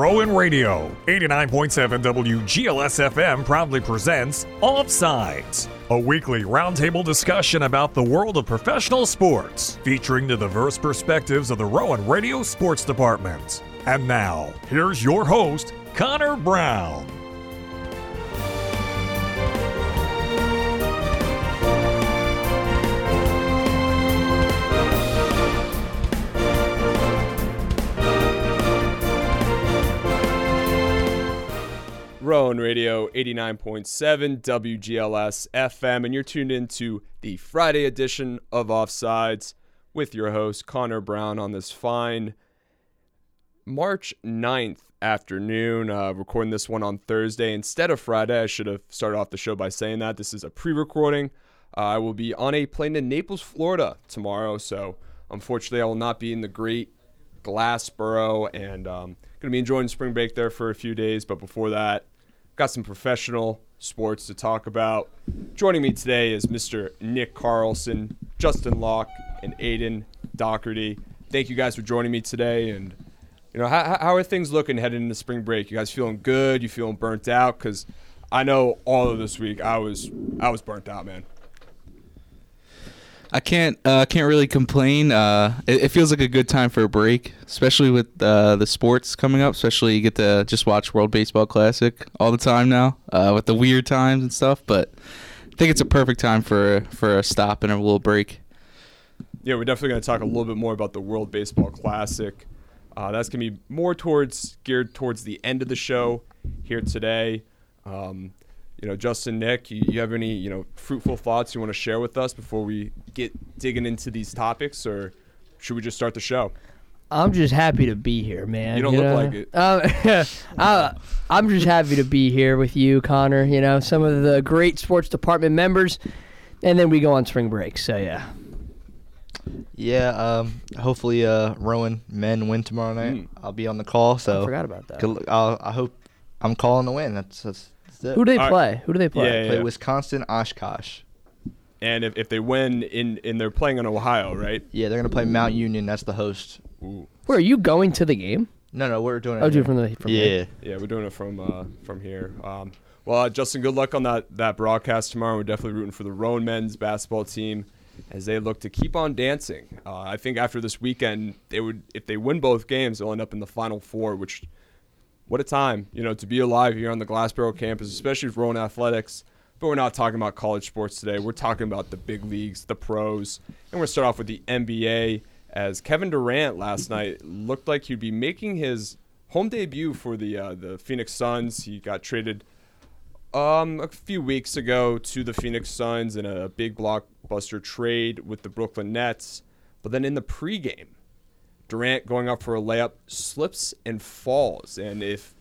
Rowan Radio, 89.7 WGLS FM proudly presents Offsides, a weekly roundtable discussion about the world of professional sports, featuring the diverse perspectives of the Rowan Radio Sports Department. And now, here's your host, Connor Brown. Rowan Radio 89.7 WGLS FM, and you're tuned into the Friday edition of Offsides with your host, Connor Brown, on this fine March 9th afternoon. Uh, recording this one on Thursday instead of Friday. I should have started off the show by saying that. This is a pre recording. Uh, I will be on a plane to Naples, Florida tomorrow, so unfortunately, I will not be in the great Glassboro and um, going to be enjoying spring break there for a few days. But before that, got some professional sports to talk about. Joining me today is Mr. Nick Carlson, Justin Locke, and Aiden Doherty. Thank you guys for joining me today. And you know, how, how are things looking heading into spring break? You guys feeling good? You feeling burnt out? Because I know all of this week I was I was burnt out, man. I can't uh, can't really complain. Uh, it, it, feels like a good time for a break, especially with uh, the sports coming up. Especially you get to just watch World Baseball Classic all the time now uh, with the weird times and stuff. But I think it's a perfect time for for a stop and a little break. Yeah, we're definitely going to talk a little bit more about the World Baseball Classic. Uh, that's going to be more towards geared towards the end of the show here today. Um, you know, Justin, Nick, you, you have any you know fruitful thoughts you want to share with us before we get digging into these topics, or should we just start the show? I'm just happy to be here, man. You don't you look know? like it. Uh, uh, I'm just happy to be here with you, Connor. You know, some of the great sports department members, and then we go on spring break. So yeah. Yeah. Um, hopefully, uh, Rowan men win tomorrow night. Mm. I'll be on the call. So I forgot about that. I'll, I hope I'm calling the win. That's that's who do they play? Who do they play? Yeah, yeah, play Wisconsin Oshkosh. And if, if they win in in they're playing in Ohio, right? Yeah, they're gonna play Mount Union. That's the host. Ooh. Where are you going to the game? No, no, we're doing it. Oh, do from the from yeah, here. yeah, we're doing it from uh, from here. Um, well, uh, Justin, good luck on that that broadcast tomorrow. We're definitely rooting for the Rowan men's basketball team as they look to keep on dancing. Uh, I think after this weekend, they would if they win both games, they'll end up in the final four, which what a time, you know, to be alive here on the Glassboro campus, especially with Rowan Athletics. But we're not talking about college sports today. We're talking about the big leagues, the pros. And we're going to start off with the NBA as Kevin Durant last night looked like he'd be making his home debut for the uh, the Phoenix Suns. He got traded um, a few weeks ago to the Phoenix Suns in a big blockbuster trade with the Brooklyn Nets. But then in the pregame, Durant going up for a layup slips and falls. And if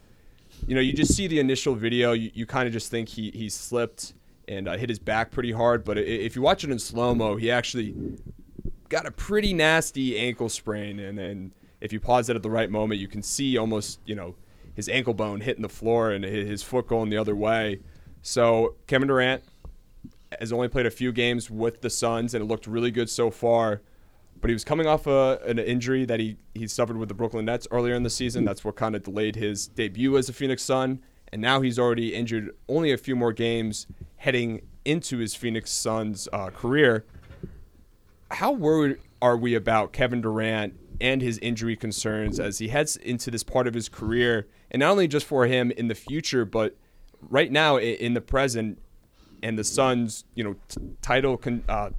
you know, you just see the initial video, you, you kind of just think he he slipped and uh, hit his back pretty hard. But if you watch it in slow mo, he actually got a pretty nasty ankle sprain. And then if you pause it at the right moment, you can see almost you know his ankle bone hitting the floor and his foot going the other way. So Kevin Durant has only played a few games with the Suns, and it looked really good so far but he was coming off a, an injury that he, he suffered with the Brooklyn Nets earlier in the season. That's what kind of delayed his debut as a Phoenix Sun. And now he's already injured only a few more games heading into his Phoenix Suns uh, career. How worried are we about Kevin Durant and his injury concerns as he heads into this part of his career? And not only just for him in the future, but right now in the present and the Suns, you know, t- title con- uh,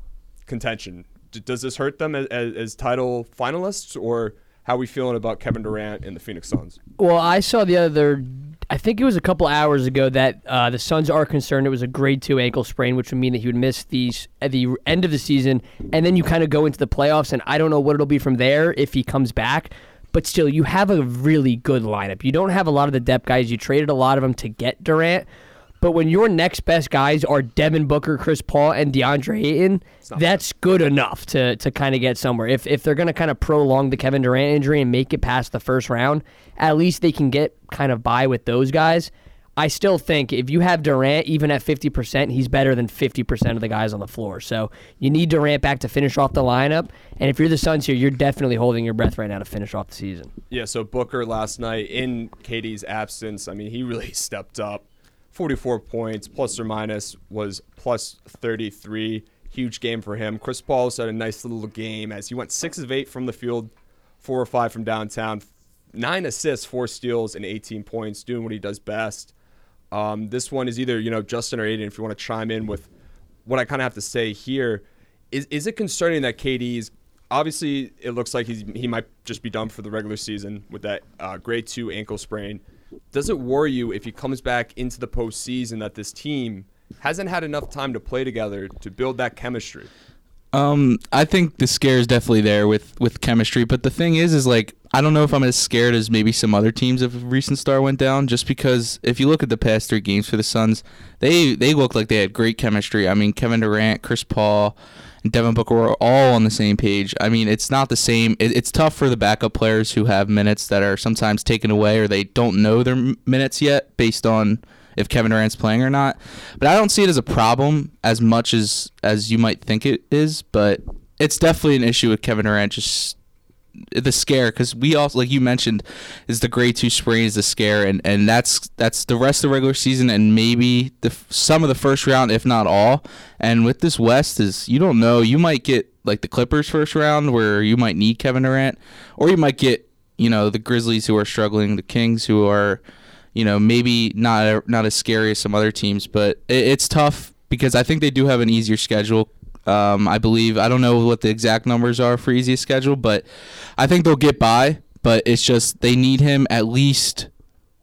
contention does this hurt them as, as, title finalists, or how are we feeling about Kevin Durant and the Phoenix Suns? Well, I saw the other, I think it was a couple hours ago that uh, the Suns are concerned it was a grade two ankle sprain, which would mean that he would miss these at the end of the season, and then you kind of go into the playoffs, and I don't know what it'll be from there if he comes back. But still, you have a really good lineup. You don't have a lot of the depth guys. You traded a lot of them to get Durant. But when your next best guys are Devin Booker, Chris Paul, and DeAndre Ayton, that's bad. good enough to to kind of get somewhere. If if they're going to kind of prolong the Kevin Durant injury and make it past the first round, at least they can get kind of by with those guys. I still think if you have Durant even at 50%, he's better than 50% of the guys on the floor. So you need Durant back to finish off the lineup. And if you're the Suns here, you're definitely holding your breath right now to finish off the season. Yeah, so Booker last night in KD's absence, I mean, he really stepped up. 44 points, plus or minus, was plus 33. Huge game for him. Chris Paul also had a nice little game as he went six of eight from the field, four or five from downtown, nine assists, four steals, and 18 points, doing what he does best. Um, this one is either you know Justin or Aiden. If you want to chime in with what I kind of have to say here, is is it concerning that KD is obviously it looks like he's he might just be done for the regular season with that uh, grade two ankle sprain. Does it worry you if he comes back into the postseason that this team hasn't had enough time to play together to build that chemistry? Um, I think the scare is definitely there with with chemistry, but the thing is, is like I don't know if I'm as scared as maybe some other teams if a recent star went down. Just because if you look at the past three games for the Suns, they they look like they had great chemistry. I mean, Kevin Durant, Chris Paul, and Devin Booker were all on the same page. I mean, it's not the same. It, it's tough for the backup players who have minutes that are sometimes taken away or they don't know their minutes yet based on if Kevin Durant's playing or not. But I don't see it as a problem as much as as you might think it is. But it's definitely an issue with Kevin Durant just the scare because we also like you mentioned is the grade two sprain is the scare and and that's that's the rest of the regular season and maybe the some of the first round if not all. And with this west is you don't know you might get like the clippers first round where you might need kevin durant or you might get you know the grizzlies who are struggling the kings who are you know maybe not not as scary as some other teams but it, it's tough because i think they do have an easier schedule um, I believe I don't know what the exact numbers are for easiest schedule, but I think they'll get by. But it's just they need him at least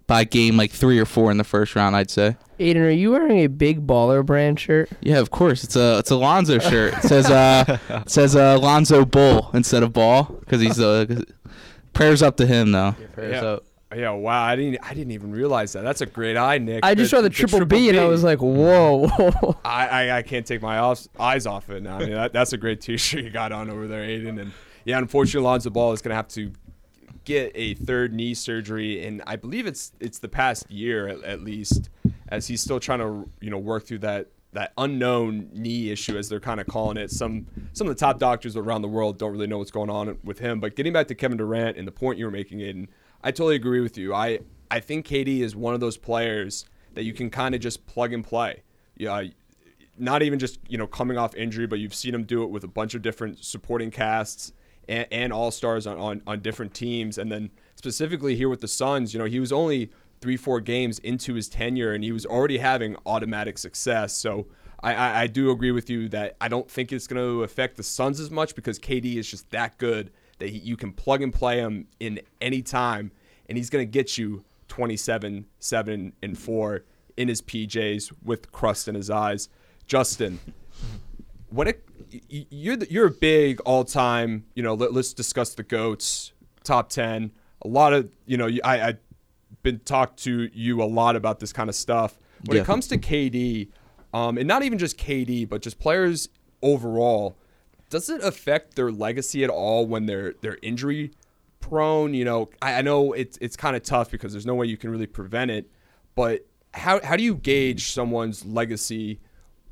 by game like three or four in the first round. I'd say. Aiden, are you wearing a big baller brand shirt? Yeah, of course. It's a it's a Lonzo shirt. It says uh it says uh Lonzo Bull instead of ball because he's uh prayers up to him though. Yeah. So yeah, wow! I didn't, I didn't even realize that. That's a great eye, Nick. I just saw the, the triple, triple B, B, and I was like, "Whoa!" I, I, I, can't take my off, eyes off it now. I mean, that, that's a great T-shirt you got on over there, Aiden. And yeah, unfortunately, Lonzo Ball is going to have to get a third knee surgery, and I believe it's it's the past year at, at least, as he's still trying to you know work through that that unknown knee issue, as they're kind of calling it. Some some of the top doctors around the world don't really know what's going on with him. But getting back to Kevin Durant and the point you were making, Aiden I totally agree with you. I I think KD is one of those players that you can kind of just plug and play. Yeah, not even just you know coming off injury, but you've seen him do it with a bunch of different supporting casts and, and all stars on, on on different teams, and then specifically here with the Suns, you know he was only three four games into his tenure, and he was already having automatic success. So. I, I, I do agree with you that I don't think it's going to affect the Suns as much because KD is just that good that he, you can plug and play him in any time, and he's going to get you 27, 7, and 4 in his PJs with crust in his eyes. Justin, what a, you're the, you're a big all time. You know, let, us discuss the goats top ten. A lot of you know, I I've been talked to you a lot about this kind of stuff. When yeah. it comes to KD, um, and not even just KD, but just players overall, does it affect their legacy at all when they're they're injury prone? You know, I, I know it's it's kind of tough because there's no way you can really prevent it, but how how do you gauge someone's legacy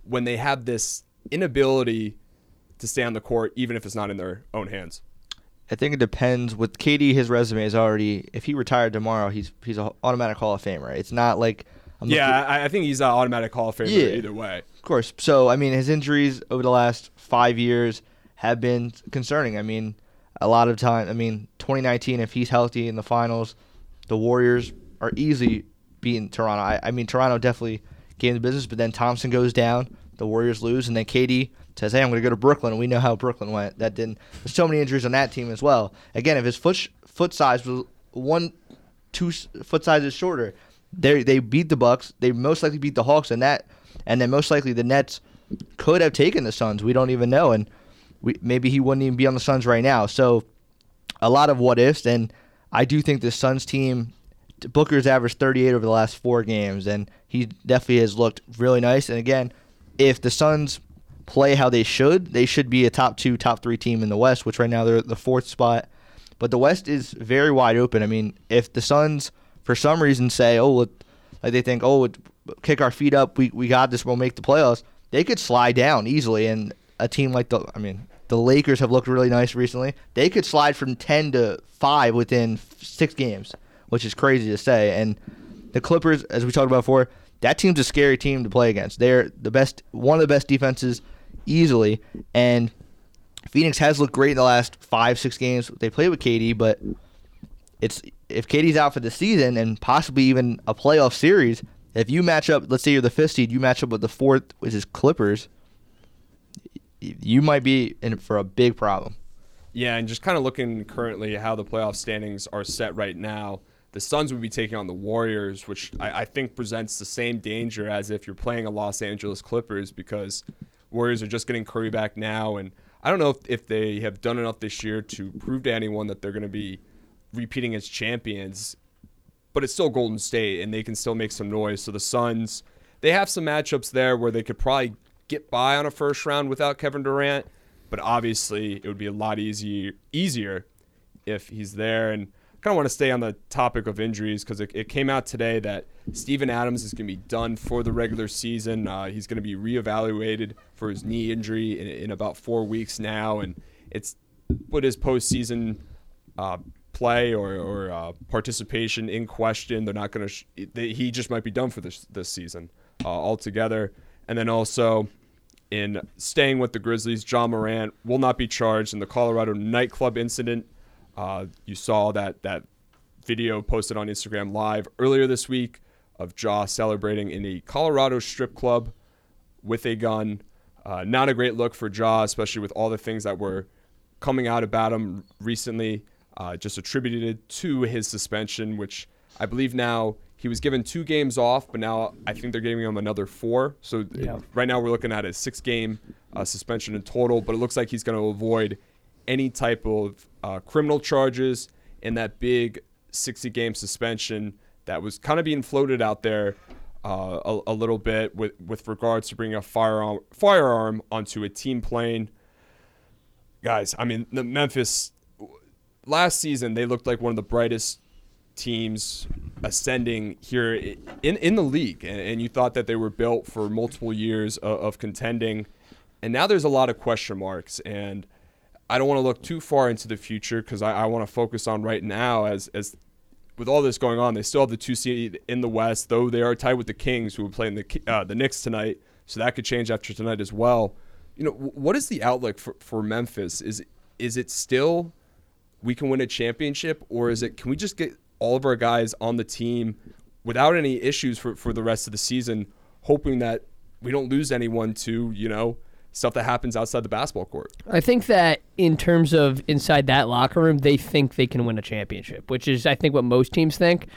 when they have this inability to stay on the court, even if it's not in their own hands? I think it depends. With KD, his resume is already. If he retired tomorrow, he's he's an automatic Hall of Famer. It's not like. I'm yeah, I, I think he's an automatic Hall of Famer yeah, either way. Of course. So I mean, his injuries over the last five years have been concerning. I mean, a lot of time. I mean, 2019, if he's healthy in the finals, the Warriors are easily beating Toronto. I, I mean, Toronto definitely gave the business, but then Thompson goes down, the Warriors lose, and then KD says, "Hey, I'm going to go to Brooklyn." And we know how Brooklyn went. That didn't. There's so many injuries on that team as well. Again, if his foot foot size was one, two foot sizes shorter, they they beat the Bucks. They most likely beat the Hawks, and that, and then most likely the Nets could have taken the Suns. We don't even know, and we, maybe he wouldn't even be on the Suns right now. So a lot of what ifs, and I do think the Suns team. Booker's averaged 38 over the last four games, and he definitely has looked really nice. And again, if the Suns play how they should, they should be a top two, top three team in the West, which right now they're the fourth spot. But the West is very wide open. I mean, if the Suns, for some reason, say, "Oh, let, like they think, oh, kick our feet up, we we got this, we'll make the playoffs. They could slide down easily, and a team like the, I mean, the Lakers have looked really nice recently. They could slide from ten to five within six games, which is crazy to say. And the Clippers, as we talked about before, that team's a scary team to play against. They're the best, one of the best defenses easily, and Phoenix has looked great in the last five, six games they played with KD, but it's if KD's out for the season and possibly even a playoff series, if you match up, let's say you're the fifth seed, you match up with the fourth, which is Clippers, you might be in for a big problem. Yeah, and just kind of looking currently how the playoff standings are set right now, the Suns would be taking on the Warriors, which I, I think presents the same danger as if you're playing a Los Angeles Clippers because Warriors are just getting Curry back now, and I don't know if, if they have done enough this year to prove to anyone that they're going to be repeating as champions. But it's still Golden State, and they can still make some noise. So the Suns, they have some matchups there where they could probably get by on a first round without Kevin Durant, but obviously it would be a lot easier easier if he's there. And I kind of want to stay on the topic of injuries because it, it, came out today that Steven Adams is going to be done for the regular season. Uh, he's going to be reevaluated for his knee injury in, in, about four weeks now, and it's put his postseason uh, play or, or uh, participation in question. They're not going to. Sh- he just might be done for this this season uh, altogether. And then also in staying with the Grizzlies, Ja Morant will not be charged in the Colorado nightclub incident. Uh, you saw that that video posted on Instagram Live earlier this week of Ja celebrating in a Colorado strip club with a gun. Uh, not a great look for Ja, especially with all the things that were coming out about him recently, uh, just attributed to his suspension, which I believe now he was given two games off, but now I think they're giving him another four. So yeah. right now we're looking at a six game uh, suspension in total, but it looks like he's going to avoid any type of uh, criminal charges and that big 60 game suspension that was kind of being floated out there uh, a, a, little bit with, with regards to bringing a firearm, firearm onto a team plane. Guys, I mean, the Memphis last season, they looked like one of the brightest teams ascending here in in the league, and, and, you thought that they were built for multiple years of, of, contending, and now there's a lot of question marks. And I don't want to look too far into the future because I, I want to focus on right now. As as with all this going on, they still have the two seed in the West, though they are tied with the Kings, who will play in the uh, the Knicks tonight. So that could change after tonight as well. You know, what is the outlook for, for Memphis? Is is it still we can win a championship, or is it can we just get all of our guys on the team without any issues for, for the rest of the season, hoping that we don't lose anyone to, you know, stuff that happens outside the basketball court. I think that in terms of inside that locker room, they think they can win a championship, which is, I think, what most teams think.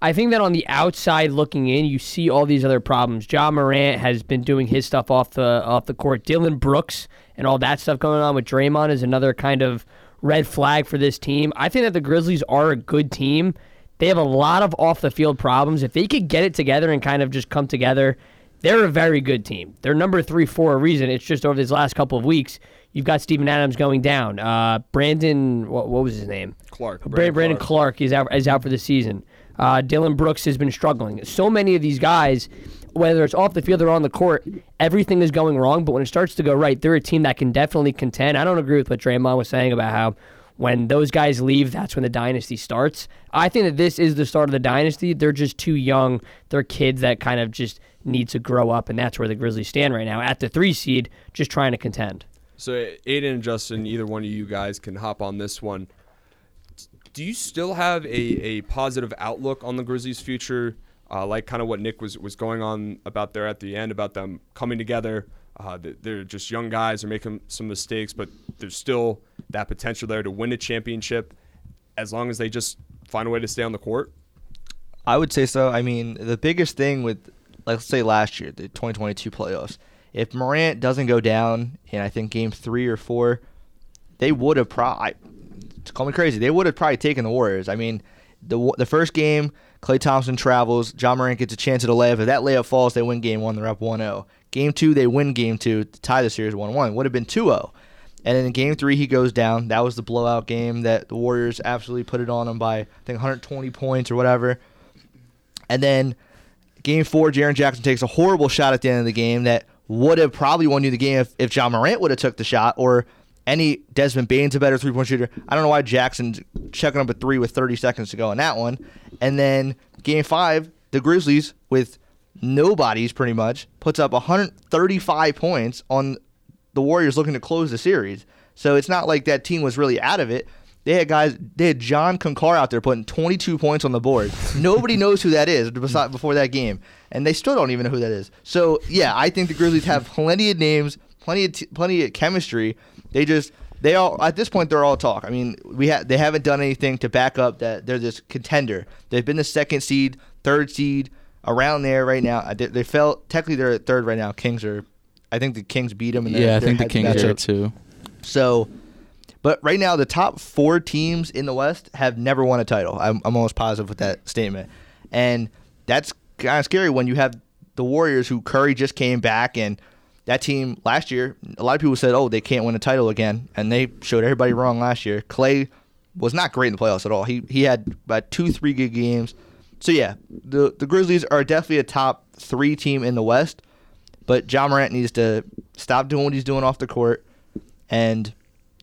I think that on the outside looking in, you see all these other problems. Ja Morant has been doing his stuff off the off the court. Dillon Brooks and all that stuff going on with Draymond is another kind of red flag for this team. I think that the Grizzlies are a good team. They have a lot of off the field problems. If they could get it together and kind of just come together, they're a very good team. They're number three for a reason. It's just over these last couple of weeks, you've got Steven Adams going down. Uh, Brandon, what, what, was his name? Clarke. Brandon, Brandon Clarke. Clarke is out, is out for the season. Uh, Dillon Brooks has been struggling. So many of these guys, whether it's off the field or on the court, everything is going wrong. But when it starts to go right, they're a team that can definitely contend. I don't agree with what Draymond was saying about how when those guys leave, that's when the dynasty starts. I think that this is the start of the dynasty. They're just too young. They're kids that kind of just need to grow up, and that's where the Grizzlies stand right now at the three seed, just trying to contend. So, Aiden and Justin, either one of you guys can hop on this one. Do you still have a, a positive outlook on the Grizzlies' future? Uh, like kind of what Nick was, was going on about there at the end, about them coming together, uh, they're just young guys. They're making some mistakes, but there's still that potential there to win a championship as long as they just find a way to stay on the court. I would say so. I mean, the biggest thing with, like, let's say last year, the 2022 playoffs, if Morant doesn't go down in, I think, game three or four, they would have probably, call me crazy, they would have probably taken the Warriors. I mean, the the first game, Klay Thompson travels, Ja Morant gets a chance at a layup. If that layup falls, they win game one, they're up 1 0. Game two, they win game two to tie the series 1 1. Would have been 2 0. And then in game three, he goes down. That was the blowout game that the Warriors absolutely put it on him by, I think, 120 points or whatever. And then game four, Jaren Jackson takes a horrible shot at the end of the game that would have probably won you the game if, if Ja Morant would have took the shot or any Desmond Bane's a better three point shooter. I don't know why Jackson's checking up a three with 30 seconds to go in that one. And then game five, the Grizzlies with nobodies pretty much puts up 135 points on the Warriors looking to close the series. So it's not like that team was really out of it. They had guys. They had John Konchar out there putting 22 points on the board. Nobody knows who that is before that game, and they still don't even know who that is. So yeah, I think the Grizzlies have plenty of names, plenty of t- plenty of chemistry. They just they all at this point they're all talk. I mean, we ha- they haven't done anything to back up that they're this contender. They've been the second seed, third seed, around there right now. Uh, they, they fell technically they're at third right now. Kings are, I think the Kings beat them. In their, yeah, I think the Kings are too. So, but right now the top four teams in the West have never won a title. I'm, I'm almost positive with that statement, and that's kind of scary when you have the Warriors, who Curry just came back, and that team last year, a lot of people said, "Oh, they can't win a title again," and they showed everybody wrong last year. Klay was not great in the playoffs at all. He he had about two, three good games. So yeah, the the Grizzlies are definitely a top three team in the West, but Ja Morant needs to stop doing what he's doing off the court and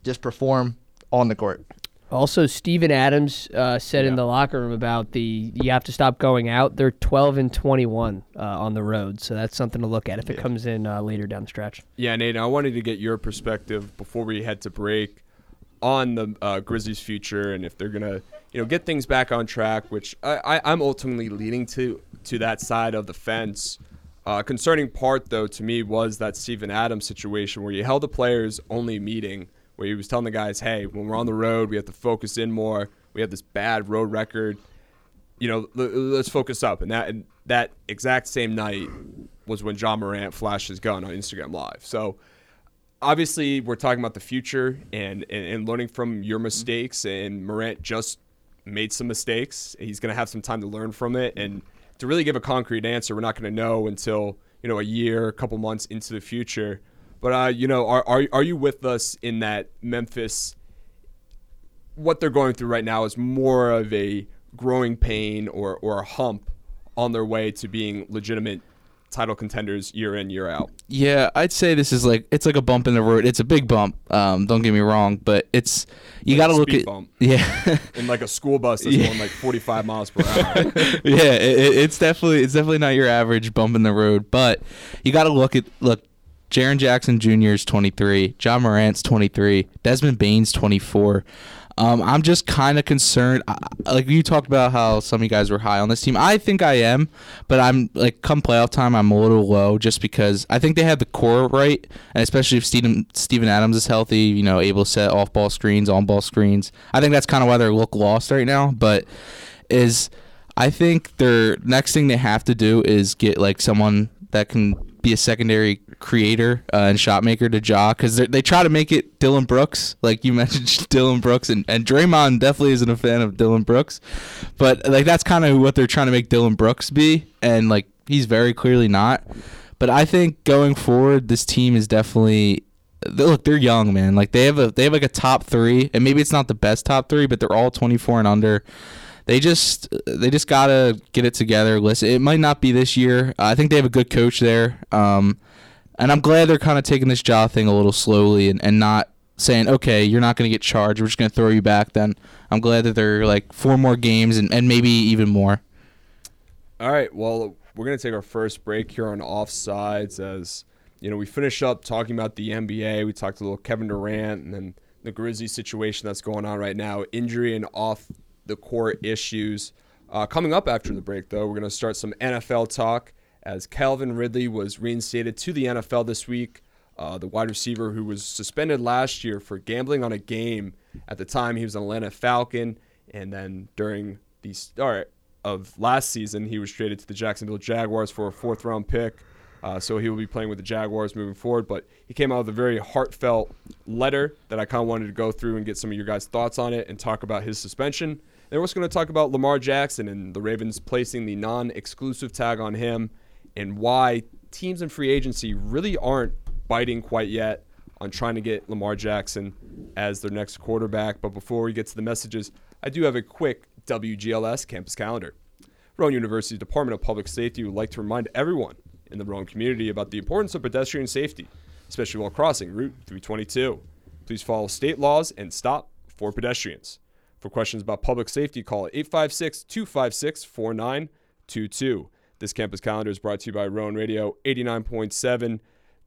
just perform on the court. Also, Steven Adams uh, said in the locker room about the you have to stop going out. They're 12 and 21 uh, on the road, so that's something to look at if it comes in uh, later down the stretch. Yeah, Nate, I wanted to get your perspective before we head to break on the uh, Grizzlies' future and if they're gonna, you know, get things back on track. Which I, I, I'm ultimately leaning to to that side of the fence. Uh, concerning part though to me was that Steven Adams situation where you held the players only meeting where he was telling the guys, hey, when we're on the road, we have to focus in more. We have this bad road record you know, l- let's focus up. And that and that exact same night was when Ja Morant flashed his gun on Instagram Live. So obviously, we're talking about the future and, and, and learning from your mm-hmm. mistakes. And Morant just made some mistakes. He's going to have some time to learn from it. And to really give a concrete answer, we're not going to know until you know a year, a couple months into the future. But uh, you know, are, are are you with us in that Memphis? what they're going through right now is more of a growing pain or, or a hump on their way to being legitimate title contenders year in year out. Yeah, I'd say this is like it's like a bump in the road. It's a big bump. Um, don't get me wrong, but it's you Like got to look at bump. yeah. In like a school bus that's Yeah. going like 45 miles per hour. yeah, it, it- it's definitely it's definitely not your average bump in the road, but you got to look at look. Jaren Jackson Jr. is 23. Ja Morant's 23. Desmond Bane's 24. Um, I'm just kind of concerned. I, like you talked about how some of you guys were high on this team. I think I am, but I'm like come playoff time, I'm a little low just because I think they have the core right, and especially if Steven Steven Adams is healthy, you know, able to set off ball screens, on ball screens. I think that's kind of why they look lost right now. But is I think their next thing they have to do is get like someone that can be a secondary creator uh, and shot maker to Ja because they try to make it Dillon Brooks, like you mentioned Dillon Brooks, and, and Draymond definitely isn't a fan of Dillon Brooks, but like that's kind of what they're trying to make Dillon Brooks be, and like he's very clearly not. But I think going forward, this team is definitely look they're young man like they have a they have like a top three and maybe it's not the best top three but they're all 24 and under they just they just gotta get it together. Listen it might not be this year. I think they have a good coach there um and i'm glad they're kind of taking this job thing a little slowly and, and not saying okay you're not going to get charged. We're just going to throw you back. Then i'm glad that they're like four more games and, and maybe even more. All right. Well, we're going to take our first break here on Offsides as, you know, we finish up talking about the NBA. We talked a little Kevin Durant and then the Grizzlies situation that's going on right now, injury and off the core issues. Uh, coming up after the break, though, we're going to start some NFL talk as Calvin Ridley was reinstated to the NFL this week. Uh, the wide receiver who was suspended last year for gambling on a game. At the time, he was an Atlanta Falcon, and then during the start of last season, he was traded to the Jacksonville Jaguars for a fourth round pick. Uh, so he will be playing with the Jaguars moving forward. But he came out with a very heartfelt letter that I kind of wanted to go through and get some of your guys' thoughts on it and talk about his suspension. And we're also going to talk about Lamar Jackson and the Ravens placing the non exclusive tag on him and why teams in free agency really aren't biting quite yet on trying to get Lamar Jackson as their next quarterback. But before we get to the messages, I do have a quick WGLS campus calendar. Rowan University's Department of Public Safety would like to remind everyone in the Rowan community about the importance of pedestrian safety, especially while crossing Route 322. Please follow state laws and stop for pedestrians. For questions about public safety, call 856 256 4922. This campus calendar is brought to you by Rowan Radio 89.7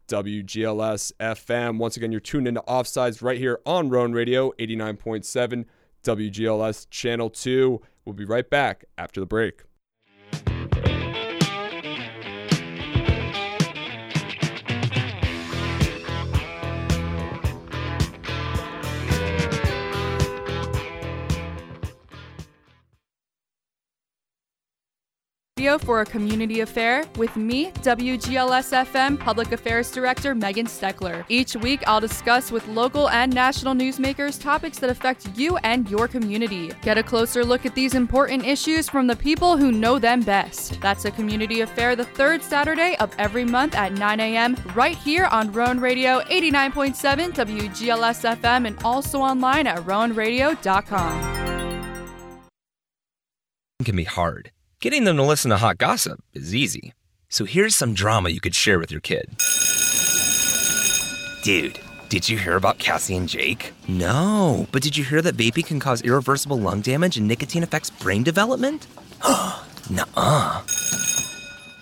WGLS FM. Once again, you're tuned into Offsides right here on Rowan Radio 89.7 WGLS Channel 2. We'll be right back after the break. Radio for a community affair with me, WGLS FM Public Affairs Director Megan Steckler. Each week, I'll discuss with local and national newsmakers topics that affect you and your community. Get a closer look at these important issues from the people who know them best. That's a community affair the third Saturday of every month at 9 a.m. right here on Rowan Radio 89.7 WGLS FM and also online at rowanradio.com. Can be hard. Getting them to listen to hot gossip is easy. So here's some drama you could share with your kid. Dude, did you hear about Cassie and Jake? No, but did you hear that vaping can cause irreversible lung damage and nicotine affects brain development? Nuh-uh.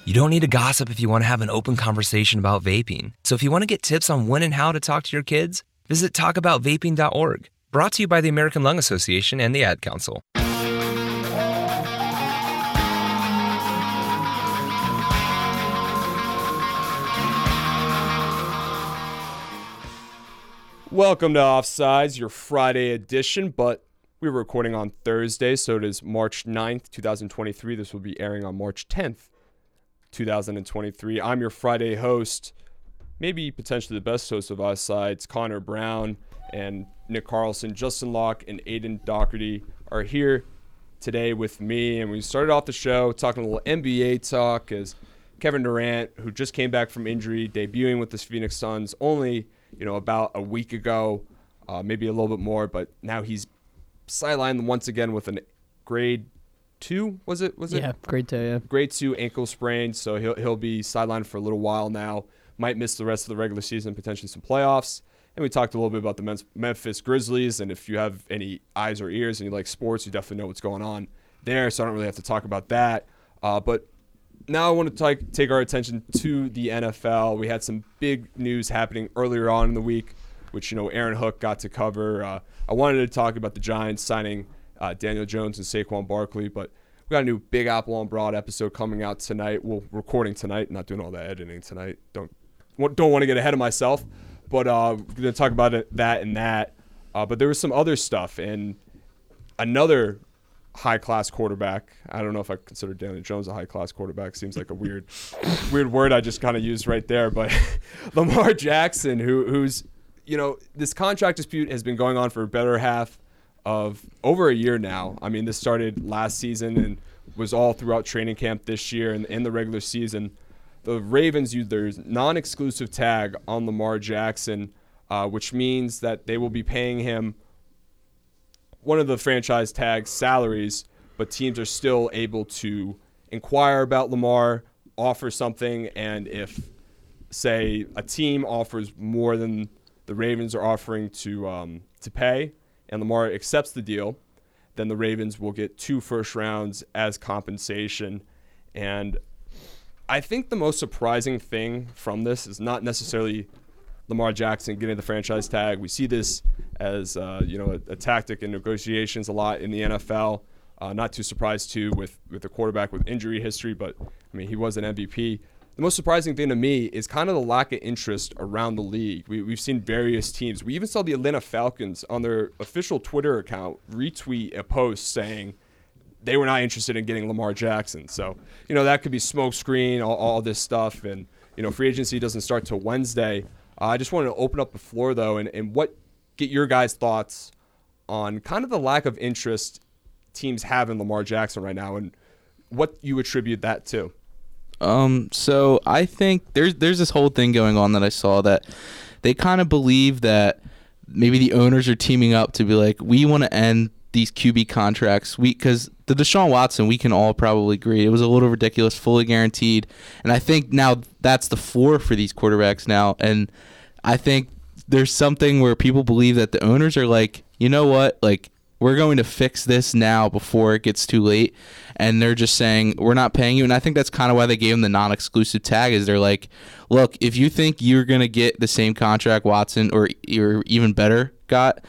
You don't need to gossip if you want to have an open conversation about vaping. So if you want to get tips on when and how to talk to your kids, visit talkaboutvaping.org. Brought to you by the American Lung Association and the Ad Council. Welcome to Offsides, your Friday edition, but we were recording on Thursday, so it is March 9th, 2023. This will be airing on March 10th, 2023. I'm your Friday host, maybe potentially the best host of Offsides, Connor Brown and Nick Carlson. Justin Locke and Aiden Doherty are here today with me, and we started off the show talking a little NBA talk as Kevin Durant, who just came back from injury, debuting with the Phoenix Suns only – you know, about a week ago, uh, maybe a little bit more, but now he's sidelined once again with an grade two. Was it? Was it? Yeah, grade two. Yeah, grade two ankle sprain. So he'll he'll be sidelined for a little while now. Might miss the rest of the regular season, potentially some playoffs. And we talked a little bit about the Memphis Grizzlies, and if you have any eyes or ears and you like sports, you definitely know what's going on there. So I don't really have to talk about that. Uh, but now I want to take take our attention to the NFL. We had some big news happening earlier on in the week, which you know Aaron Hook got to cover. Uh, I wanted to talk about the Giants signing uh, Daniel Jones and Saquon Barkley, but we got a new Big Apple on Broad episode coming out tonight. We're recording tonight, not doing all that editing tonight. Don't don't want to get ahead of myself, but uh, we're gonna talk about it, that and that. Uh, but there was some other stuff and another high class quarterback. I don't know if I consider Daniel Jones a high class quarterback. Seems like a weird, weird word I just kind of used right there. But Lamar Jackson, who who's you know this contract dispute has been going on for a better half of over a year now. I mean, this started last season and was all throughout training camp this year and in the regular season. The Ravens used their non-exclusive tag on Lamar Jackson, uh, which means that they will be paying him one of the franchise tag salaries, but teams are still able to inquire about Lamar, offer something, and if, say, a team offers more than the Ravens are offering to um, to pay, and Lamar accepts the deal, then the Ravens will get two first rounds as compensation. And I think the most surprising thing from this is not necessarily Lamar Jackson getting the franchise tag. We see this as uh, you know a, a, tactic in negotiations a lot in the NFL. Uh, not too surprised too with with a quarterback with injury history, but I mean he was an MVP. The most surprising thing to me is kind of the lack of interest around the league. We, we've seen various teams. We even saw the Atlanta Falcons on their official Twitter account retweet a post saying they were not interested in getting Lamar Jackson. So you know that could be smokescreen, all, all this stuff, and you know free agency doesn't start till Wednesday. Uh, I just wanted to open up the floor though, and, and what get your guys' thoughts on kind of the lack of interest teams have in Lamar Jackson right now, and what you attribute that to. Um, so I think there's there's this whole thing going on that I saw that they kind of believe that maybe the owners are teaming up to be like, we want to end these QB contracts. We because the Deshaun Watson, we can all probably agree it was a little ridiculous, fully guaranteed, and I think now that's the floor for these quarterbacks now, and I think there's something where people believe that the owners are like, you know what, like we're going to fix this now before it gets too late. And they're just saying we're not paying you. And i think that's kind of why they gave him the non-exclusive tag is they're like look if you think you're going to get the same contract watson or or even better got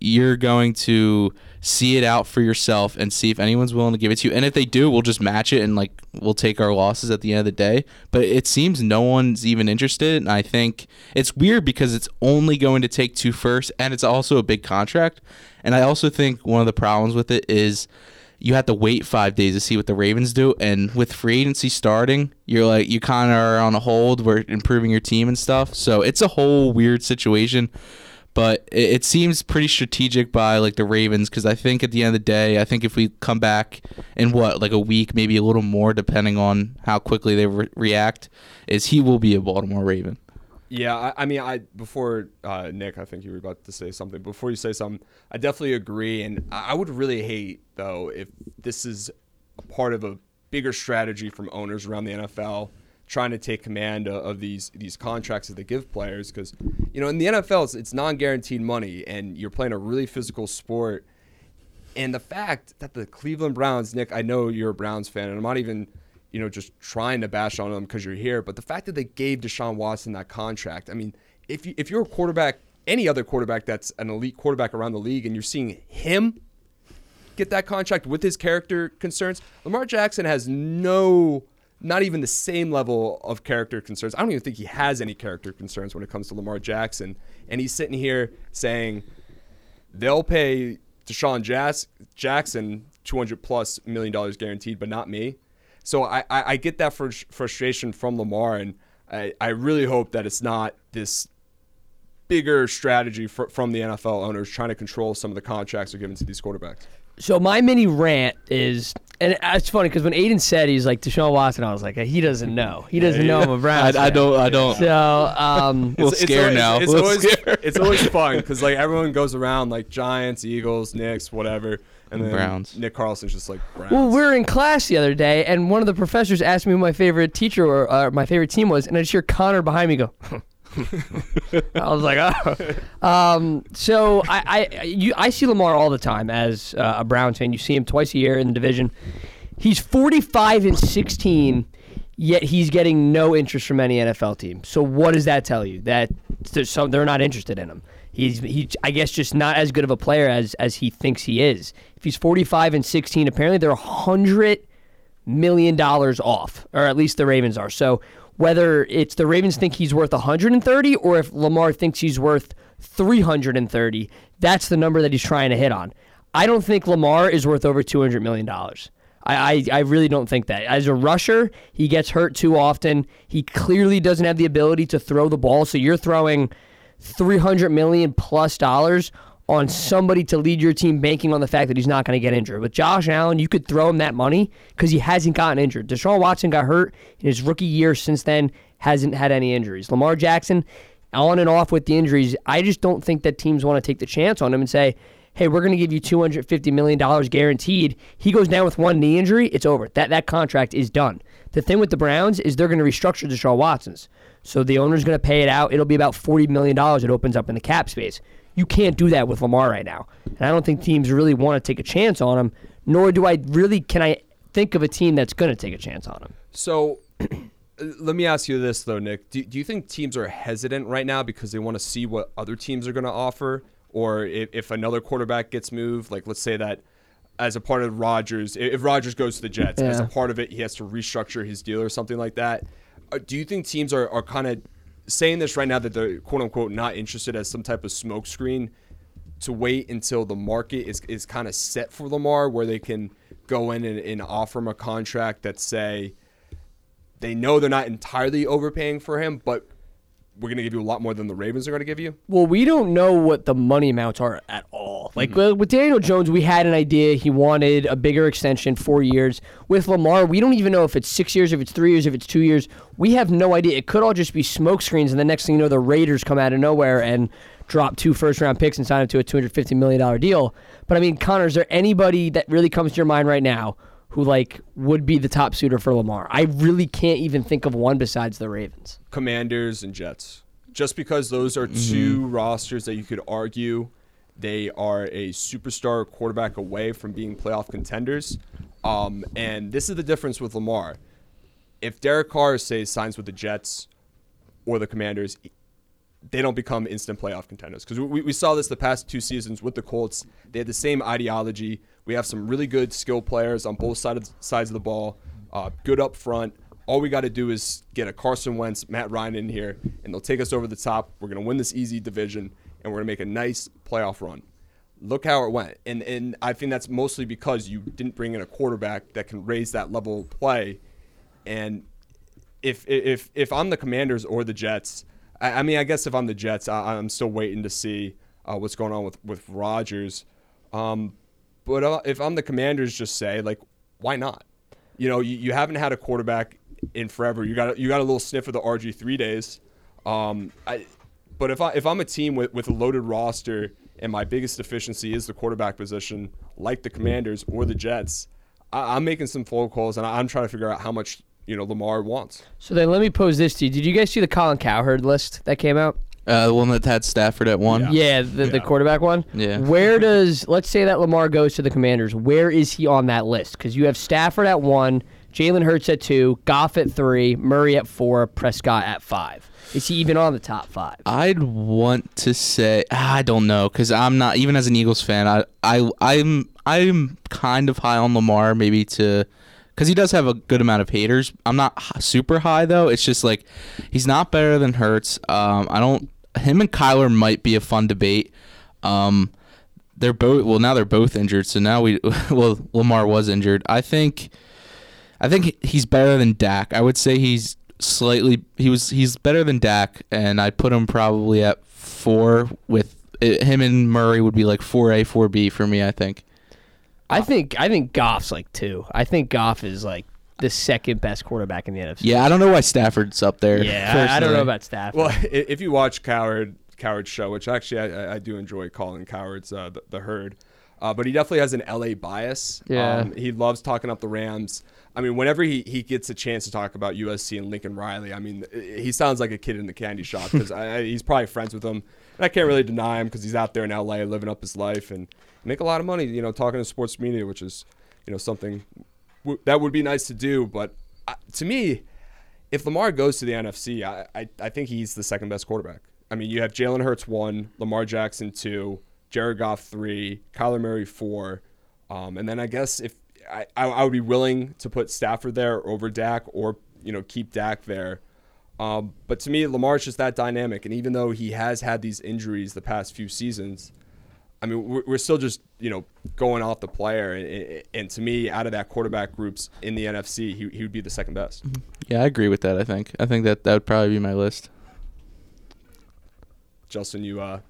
you're going to see it out for yourself and see if anyone's willing to give it to you and if they do we'll just match it and like we'll take our losses at the end of the day but it seems no one's even interested and i think it's weird because it's only going to take two first and it's also a big contract and I also think one of the problems with it is you have to wait five days to see what the Ravens do. And with free agency starting, you're like you kind of are on a hold. We're improving your team and stuff. So it's a whole weird situation. But it, it seems pretty strategic by like the Ravens because I think at the end of the day, I think if we come back in what like a week, maybe a little more, depending on how quickly they re- react, is he will be a Baltimore Raven. Yeah, I, I mean, I before uh, Nick, I think you were about to say something. Before you say something, I definitely agree, and I I would really hate though if this is a part of a bigger strategy from owners around the NFL trying to take command of, these these contracts that they give players because you know in the NFL it's, it's non-guaranteed money and you're playing a really physical sport and the fact that the Cleveland Browns Nick I know you're a Browns fan and I'm not even you know just trying to bash on them because you're here but the fact that they gave Deshaun Watson that contract I mean if you, if you're a quarterback any other quarterback that's an elite quarterback around the league and you're seeing him get that contract with his character concerns. Lamar Jackson has no, not even the same level of character concerns. I don't even think he has any character concerns when it comes to Lamar Jackson. And he's sitting here saying they'll pay Deshaun Jas- Jackson 200 plus million dollars guaranteed, but not me. So I, I, I get that frus- frustration from Lamar, and I, I really hope that it's not this bigger strategy fr- from the NFL owners trying to control some of the contracts they're giving to these quarterbacks. So my mini rant is, and it's funny because when Aiden said he's like Deshaun Watson, I was like, he doesn't know. He doesn't know I'm a Browns. I, I fan. don't. I don't. So, um, We'll scare always, now. It's We'll always, scare. it's always fun because like everyone goes around like Giants, Eagles, Knicks, whatever, and then Browns. Nick Carlson's just like Browns. well, we were in class the other day, and one of the professors asked me who my favorite teacher or uh, my favorite team was, and I just hear Connor behind me go. I was like, oh. Um, so I, I, you, I see Lamar all the time as uh, a Browns fan. You see him twice a year in the division. He's 45 and 16, yet he's getting no interest from any NFL team. So what does that tell you? That there's some, they're not interested in him. He's he, I guess, just not as good of a player as as he thinks he is. If he's 45 and 16, apparently they're 100 million dollars off, or at least the Ravens are. So whether it's the Ravens think he's worth 130 or if Lamar thinks he's worth 330, that's the number that he's trying to hit on. I don't think Lamar is worth over 200 million dollars. I, I, I really don't think that. As a rusher, he gets hurt too often. He clearly doesn't have the ability to throw the ball. So you're throwing 300 million plus dollars on somebody to lead your team banking on the fact that he's not going to get injured. With Josh Allen, you could throw him that money because he hasn't gotten injured. Deshaun Watson got hurt in his rookie year since then, hasn't had any injuries. Lamar Jackson, on and off with the injuries, I just don't think that teams want to take the chance on him and say, hey, we're going to give you $250 million guaranteed. He goes down with one knee injury, it's over. That, that contract is done. The thing with the Browns is they're going to restructure Deshaun Watson's. So the owner's going to pay it out. It'll be about $40 million. It opens up in the cap space. You can't do that with Lamar right now. And I don't think teams really want to take a chance on him, nor do I really can I think of a team that's going to take a chance on him. So let me ask you this though, Nick. Do, do you think teams are hesitant right now because they want to see what other teams are going to offer, or if, if another quarterback gets moved, like let's say that as a part of Rodgers, if Rodgers goes to the Jets, as a part of it, he has to restructure his deal or something like that. Uh, Do you think teams are, are kind of saying this right now that they're quote unquote not interested as some type of smokescreen to wait until the market is, is kind of set for Lamar, where they can go in and, and offer him a contract that say they know they're not entirely overpaying for him, but we're going to give you a lot more than the Ravens are going to give you. Well, we don't know what the money amounts are at all. Like uh, with Daniel Jones, we had an idea. He wanted a bigger extension, four years. With Lamar, we don't even know if it's six years, if it's three years, if it's two years. We have no idea. It could all just be smoke screens, and the next thing you know, the Raiders come out of nowhere and drop two first round picks and sign him to a $250 million deal. But I mean, Connor, is there anybody that really comes to your mind right now who like would be the top suitor for Lamar? I really can't even think of one besides the Ravens. Commanders and Jets. Just because those are two rosters that you could argue they are a superstar quarterback away from being playoff contenders. Um, and this is the difference with Lamar. If Derek Carr, say, signs with the Jets or the Commanders, they don't become instant playoff contenders. Because we, we saw this the past two seasons with the Colts. They had the same ideology. We have some really good skill players on both side of, sides of the ball, uh, good up front. All we got to do is get a Carson Wentz, Matt Ryan in here, and they'll take us over the top. We're going to win this easy division, and we're going to make a nice playoff run. Look how it went. And, and I think that's mostly because you didn't bring in a quarterback that can raise that level of play. And if if if I'm the Commanders or the Jets, I, I mean, I guess if I'm the Jets, I, I'm still waiting to see uh, what's going on with with Rodgers. Um, but if I'm the Commanders, just say like, why not? You know, you, you haven't had a quarterback in forever. You got a, you got a little sniff of the RG three days. Um, I, but if I if I'm a team with, with a loaded roster and my biggest deficiency is the quarterback position, like the Commanders or the Jets, I, I'm making some phone calls and I'm trying to figure out how much you know Lamar wants. So then let me pose this to you. Did you guys see the Colin Cowherd list that came out? Uh, the one that had Stafford at one. Yeah, the, the quarterback one. Yeah. Where does let's say that Lamar goes to the Commanders? Where is he on that list? Because you have Stafford at one, Jalen Hurts at two, Goff at three, Murray at four, Prescott at five. Is he even on the top five? I'd want to say I don't know because I'm not even as an Eagles fan. I I I'm I'm kind of high on Lamar, maybe to because he does have a good amount of haters. I'm not h- super high though. It's just like he's not better than Hurts. Um, I don't. Him and Kyler might be a fun debate. Um, they're both well now they're both injured. So now we well Lamar was injured. I think I think he's better than Dak. I would say he's slightly he was he's better than Dak, and I'd put him probably at four with eh, him and Murray would be like four A, four B for me. I think. I think I think Goff's like two. I think Goff is like the second best quarterback in the NFC. Yeah, I don't know why Stafford's up there. Yeah, I, I don't know about Stafford. Well, if you watch Cowherd Cowherd's show, which actually I, I do enjoy calling Cowherd's uh, the, the herd, uh, but he definitely has an LA bias. Yeah. um, he loves talking up the Rams. I mean, whenever he, he gets a chance to talk about USC and Lincoln Riley, I mean, he sounds like a kid in the candy shop because he's probably friends with them. And I can't really deny him because he's out there in LA living up his life and make a lot of money, you know, talking to sports media, which is, you know, something w- that would be nice to do. But uh, to me, if Lamar goes to the NFC, I, I, I think he's the second best quarterback. I mean, you have Jalen Hurts one, Lamar Jackson two, Jared Goff three, Kyler Murray four, um, and then I guess if I, I, would be willing to put Stafford there over Dak or you know keep Dak there. Um, but to me, Lamar's just that dynamic, and even though he has had these injuries the past few seasons, I mean, we're, we're still just you know going off the player, and, and to me, out of that quarterback groups in the NFC, he, he would be the second best. Yeah, I agree with that. I think. I think that that would probably be my list. Justin, you uh,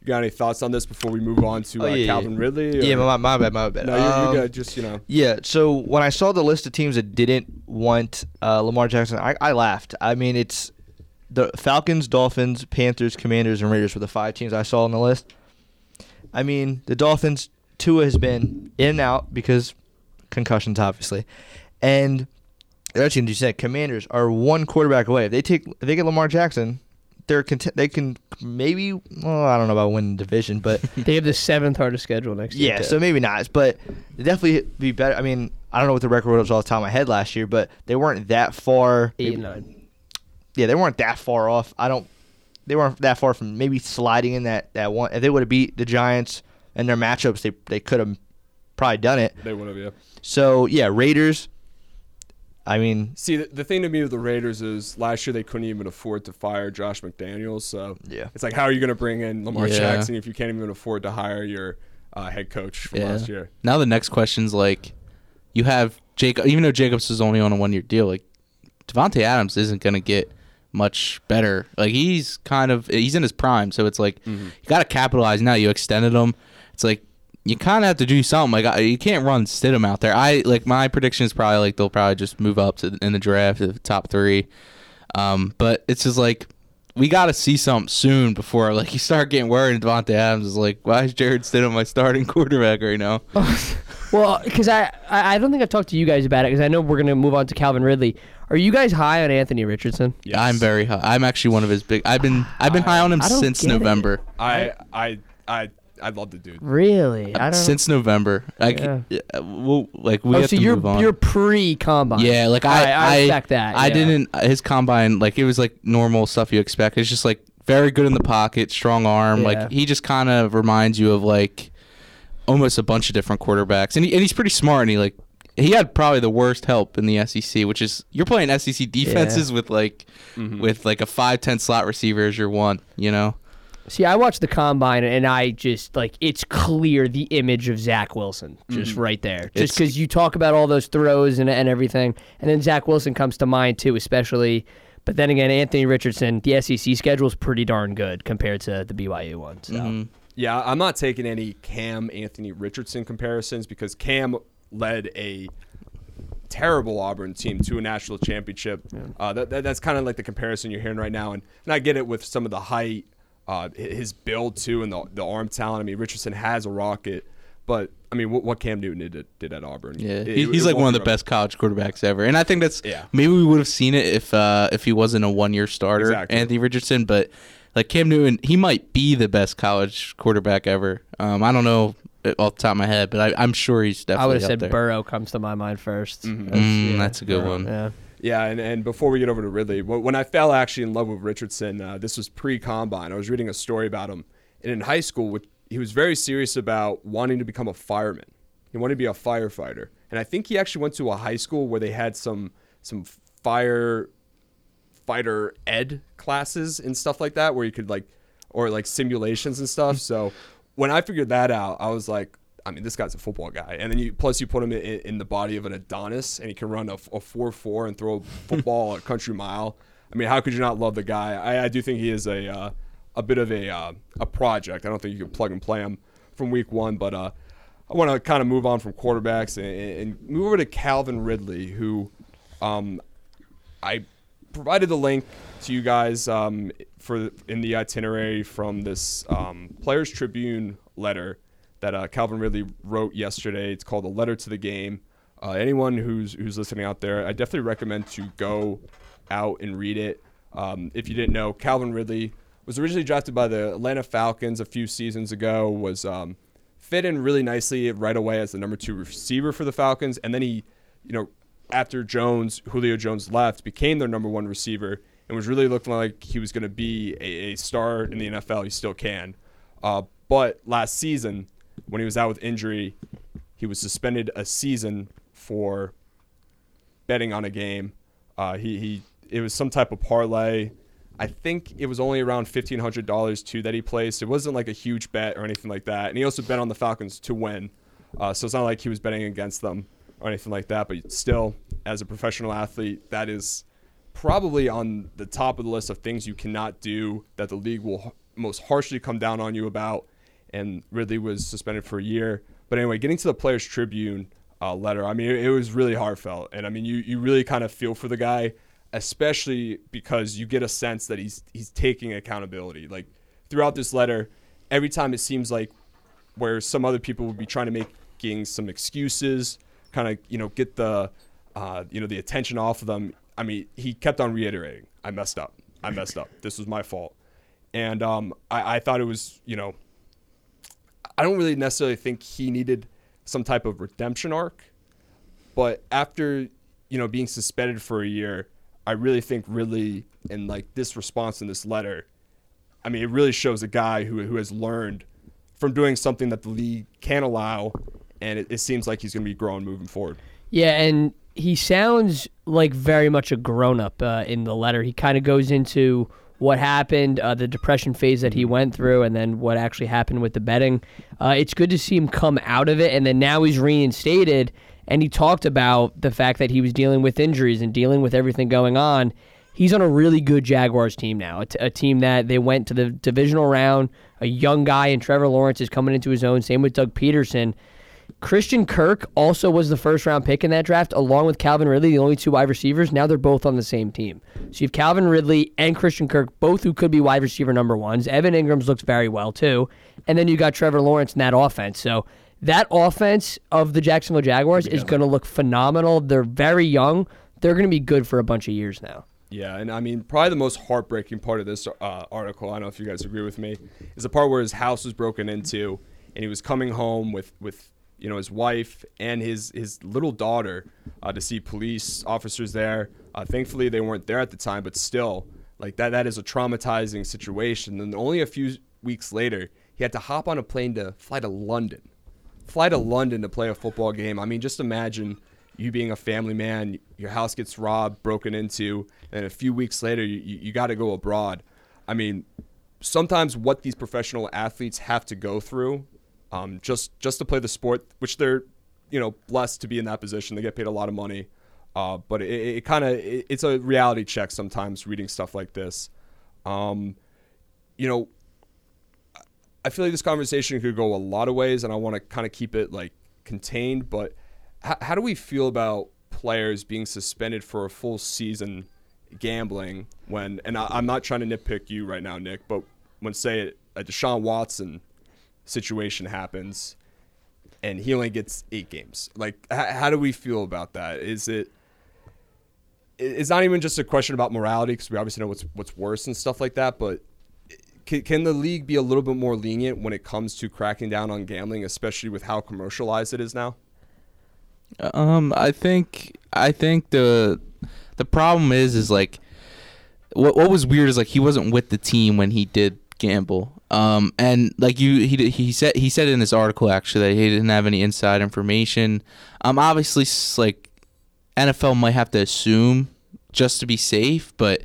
you got any thoughts on this before we move on to Oh, uh, yeah, yeah. Calvin Ridley? Yeah, my, my bad, my bad. No, you're, Um, you're good. Just you know, Yeah, so when I saw the list of teams that didn't want uh, Lamar Jackson, I, I laughed. I mean, it's the Falcons, Dolphins, Panthers, Commanders, and Raiders were the five teams I saw on the list. I mean, the Dolphins, Tua has been in and out because concussions, obviously, and other teams you said, Commanders are one quarterback away. If they take, if they get Lamar Jackson, they're content, they can maybe. Well, I don't know about winning the division, but they have the seventh hardest schedule next year. yeah, too. so maybe not, but they definitely be better. I mean, I don't know what the record was off the top of my head last year, but they weren't that far. eight maybe- and nine. Yeah, they weren't that far off. I don't. They weren't that far from maybe sliding in that that one. If they would have beat the Giants and their matchups, they they could have probably done it. they would have. Yeah. So yeah, Raiders. I mean, See, the, the thing to me with the Raiders is last year they couldn't even afford to fire Josh McDaniels. So Yeah. it's like, how are you going to bring in Lamar Yeah. Jackson if you can't even afford to hire your uh, head coach from Yeah. last year? Now the next question's like, you have Jacob. Even though Jacobs is only on a one year deal, like Davante Adams isn't gonna get much better. Like he's kind of he's in his prime, so it's like you got to capitalize now. You extended him. It's like you kind of have to do something. Like you can't run Stidham out there. I like my prediction is probably like they'll probably just move up to in the draft to the top three. Um, but it's just like we got to see something soon before like you start getting worried. And Davante Adams is like, why is Jarrett Stidham my starting quarterback right now? Well, because I, I I don't think I've talked to you guys about it because I know we're gonna move on to Calvin Ridley. Are you guys high on Anthony Richardson? Yes. I'm very high. I'm actually one of his big. I've been I've been high on him I since get it. November. I I I I love the dude. Really? I don't. Since November, like, Yeah. yeah, we'll, like we oh, have so to you're move on. you're pre combine. Yeah, like All I, right, I respect that. I yeah. didn't. Uh, his combine, like it was like normal stuff you expect. It's just like very good in the pocket, strong arm. Yeah. Like he just kind of reminds you of like almost a bunch of different quarterbacks, and he, and he's pretty smart. And he like he had probably the worst help in the SEC, which is you're playing SEC defenses with like mm-hmm. with like a five ten slot receiver as your one. You know. See, I watched the combine and I just like it's clear the image of Zach Wilson just mm-hmm. right there. Just because you talk about all those throws and and everything, and then Zach Wilson comes to mind too, especially. But then again, Anthony Richardson, the SEC schedule is pretty darn good compared to the BYU one. So mm-hmm. Yeah, I'm not taking any Cam Anthony Richardson comparisons because Cam led a terrible Auburn team to a national championship. Uh, that, that- that's kind of like the comparison you're hearing right now, and, and I get it with some of the height, uh, his build too, and the the arm talent. I mean, Richardson has a rocket, but I mean, what, what Cam Newton did, did at Auburn? Yeah, it- he's it like one of the best college quarterbacks ever, and I think that's Yeah. maybe we would have seen it if uh, if he wasn't a one year starter, Exactly. Anthony Richardson. But like Cam Newton, he might be the best college quarterback ever. Um, I don't know off the top of my head, but I, I'm sure he's definitely I would have said there. Burrow comes to my mind 1st Mm, that's a good one. Yeah. Yeah, and, and before we get over to Ridley, when I fell actually in love with Richardson, uh, this was pre-combine. I was reading a story about him, and in high school, with, he was very serious about wanting to become a fireman. He wanted to be a firefighter, and I think he actually went to a high school where they had some some fire fighter ed classes and stuff like that, where you could like or like simulations and stuff. So when I figured that out, I was like, I mean, this guy's a football guy, and then you plus you put him in, in the body of an Adonis, and he can run a, a four four and throw a football a country mile. I mean, how could you not love the guy? I, I do think he is a uh, a bit of a uh, a project. I don't think you can plug and play him from week one, but uh, I want to kind of move on from quarterbacks and, and move over to Calvin Ridley, who um, I provided the link to you guys um, for in the itinerary from this um, Players Tribune letter that uh, Calvin Ridley wrote yesterday. It's called "A Letter to the Game." Uh, anyone who's who's listening out there, I definitely recommend to go out and read it. Um, if you didn't know, Calvin Ridley was originally drafted by the Atlanta Falcons a few seasons ago. Was um, fit in really nicely right away as the number two receiver for the Falcons, and then he, you know, after Jones, Julio Jones left, became their number one receiver and was really looking like he was going to be a, a star in the NFL. He still can. Uh, but last season, when he was out with injury, he was suspended a season for betting on a game. Uh, he, he it was some type of parlay. I think it was only around fifteen hundred dollars too that he placed. It wasn't like a huge bet or anything like that. And he also bet on the Falcons to win. Uh, so it's not like he was betting against them or anything like that. But still, as a professional athlete, that is probably on the top of the list of things you cannot do that the league will most harshly come down on you about. And Ridley was suspended for a year. But anyway, getting to the Players Tribune uh, letter, I mean, it, it was really heartfelt. And I mean, you, you really kind of feel for the guy, especially because you get a sense that he's he's taking accountability. Like throughout this letter, every time it seems like where some other people would be trying to making some excuses, kind of you know get the uh, you know the attention off of them. I mean, he kept on reiterating, "I messed up. I messed up. This was my fault." And um, I, I thought it was you know, I don't really necessarily think he needed some type of redemption arc, but after you know being suspended for a year, I really think really in like this response in this letter, I mean, it really shows a guy who who has learned from doing something that the league can't allow, and it, it seems like he's going to be growing moving forward. Yeah, and he sounds like very much a grown up uh, in the letter. He kind of goes into what happened, uh, the depression phase that he went through, and then what actually happened with the betting. Uh, it's good to see him come out of it, and then now he's reinstated. And he talked about the fact that he was dealing with injuries and dealing with everything going on. He's on a really good Jaguars team now, a, t- a team that they went to the divisional round. A young guy, and Trevor Lawrence is coming into his own. Same with Doug Pederson Christian Kirk also was the first round pick in that draft, along with Calvin Ridley, the only two wide receivers. Now they're both on the same team. So you have Calvin Ridley and Christian Kirk, both who could be wide receiver number ones. Evan Engram's looks very well too, and then you got Trevor Lawrence in that offense. So that offense of the Jacksonville Jaguars is going to look phenomenal. They're very young. They're going to be good for a bunch of years now. Yeah, and I mean, probably the most heartbreaking part of this uh, article, I don't know if you guys agree with me, is the part where his house was broken into, and he was coming home with with you know his wife and his his little daughter uh, to see police officers there. Uh, thankfully, they weren't there at the time, but still, like that that is a traumatizing situation. And only a few weeks later, he had to hop on a plane to fly to London, fly to London to play a football game. I mean, just imagine you being a family man, your house gets robbed, broken into, and a few weeks later, you, you got to go abroad. I mean, sometimes what these professional athletes have to go through um, just just to play the sport, which they're you know blessed to be in that position. They get paid a lot of money, uh, but it, it kind of it, it's a reality check sometimes reading stuff like this. Um, you know, I feel like this conversation could go a lot of ways, and I want to kind of keep it like contained. But h- how do we feel about players being suspended for a full season gambling when? And I, I'm not trying to nitpick you right now, Nick, but when say a Deshaun Watson situation happens and he only gets eight games. Like, h- how do we feel about that? Is it? It's not even just a question about morality because we obviously know what's what's worse and stuff like that. But can, can the league be a little bit more lenient when it comes to cracking down on gambling, especially with how commercialized it is now? Um, I think I think the the problem is is like what what was weird is like he wasn't with the team when he did gamble. Um, and like you, he he said he said in this article actually that he didn't have any inside information. Um, obviously, like NFL might have to assume just to be safe, but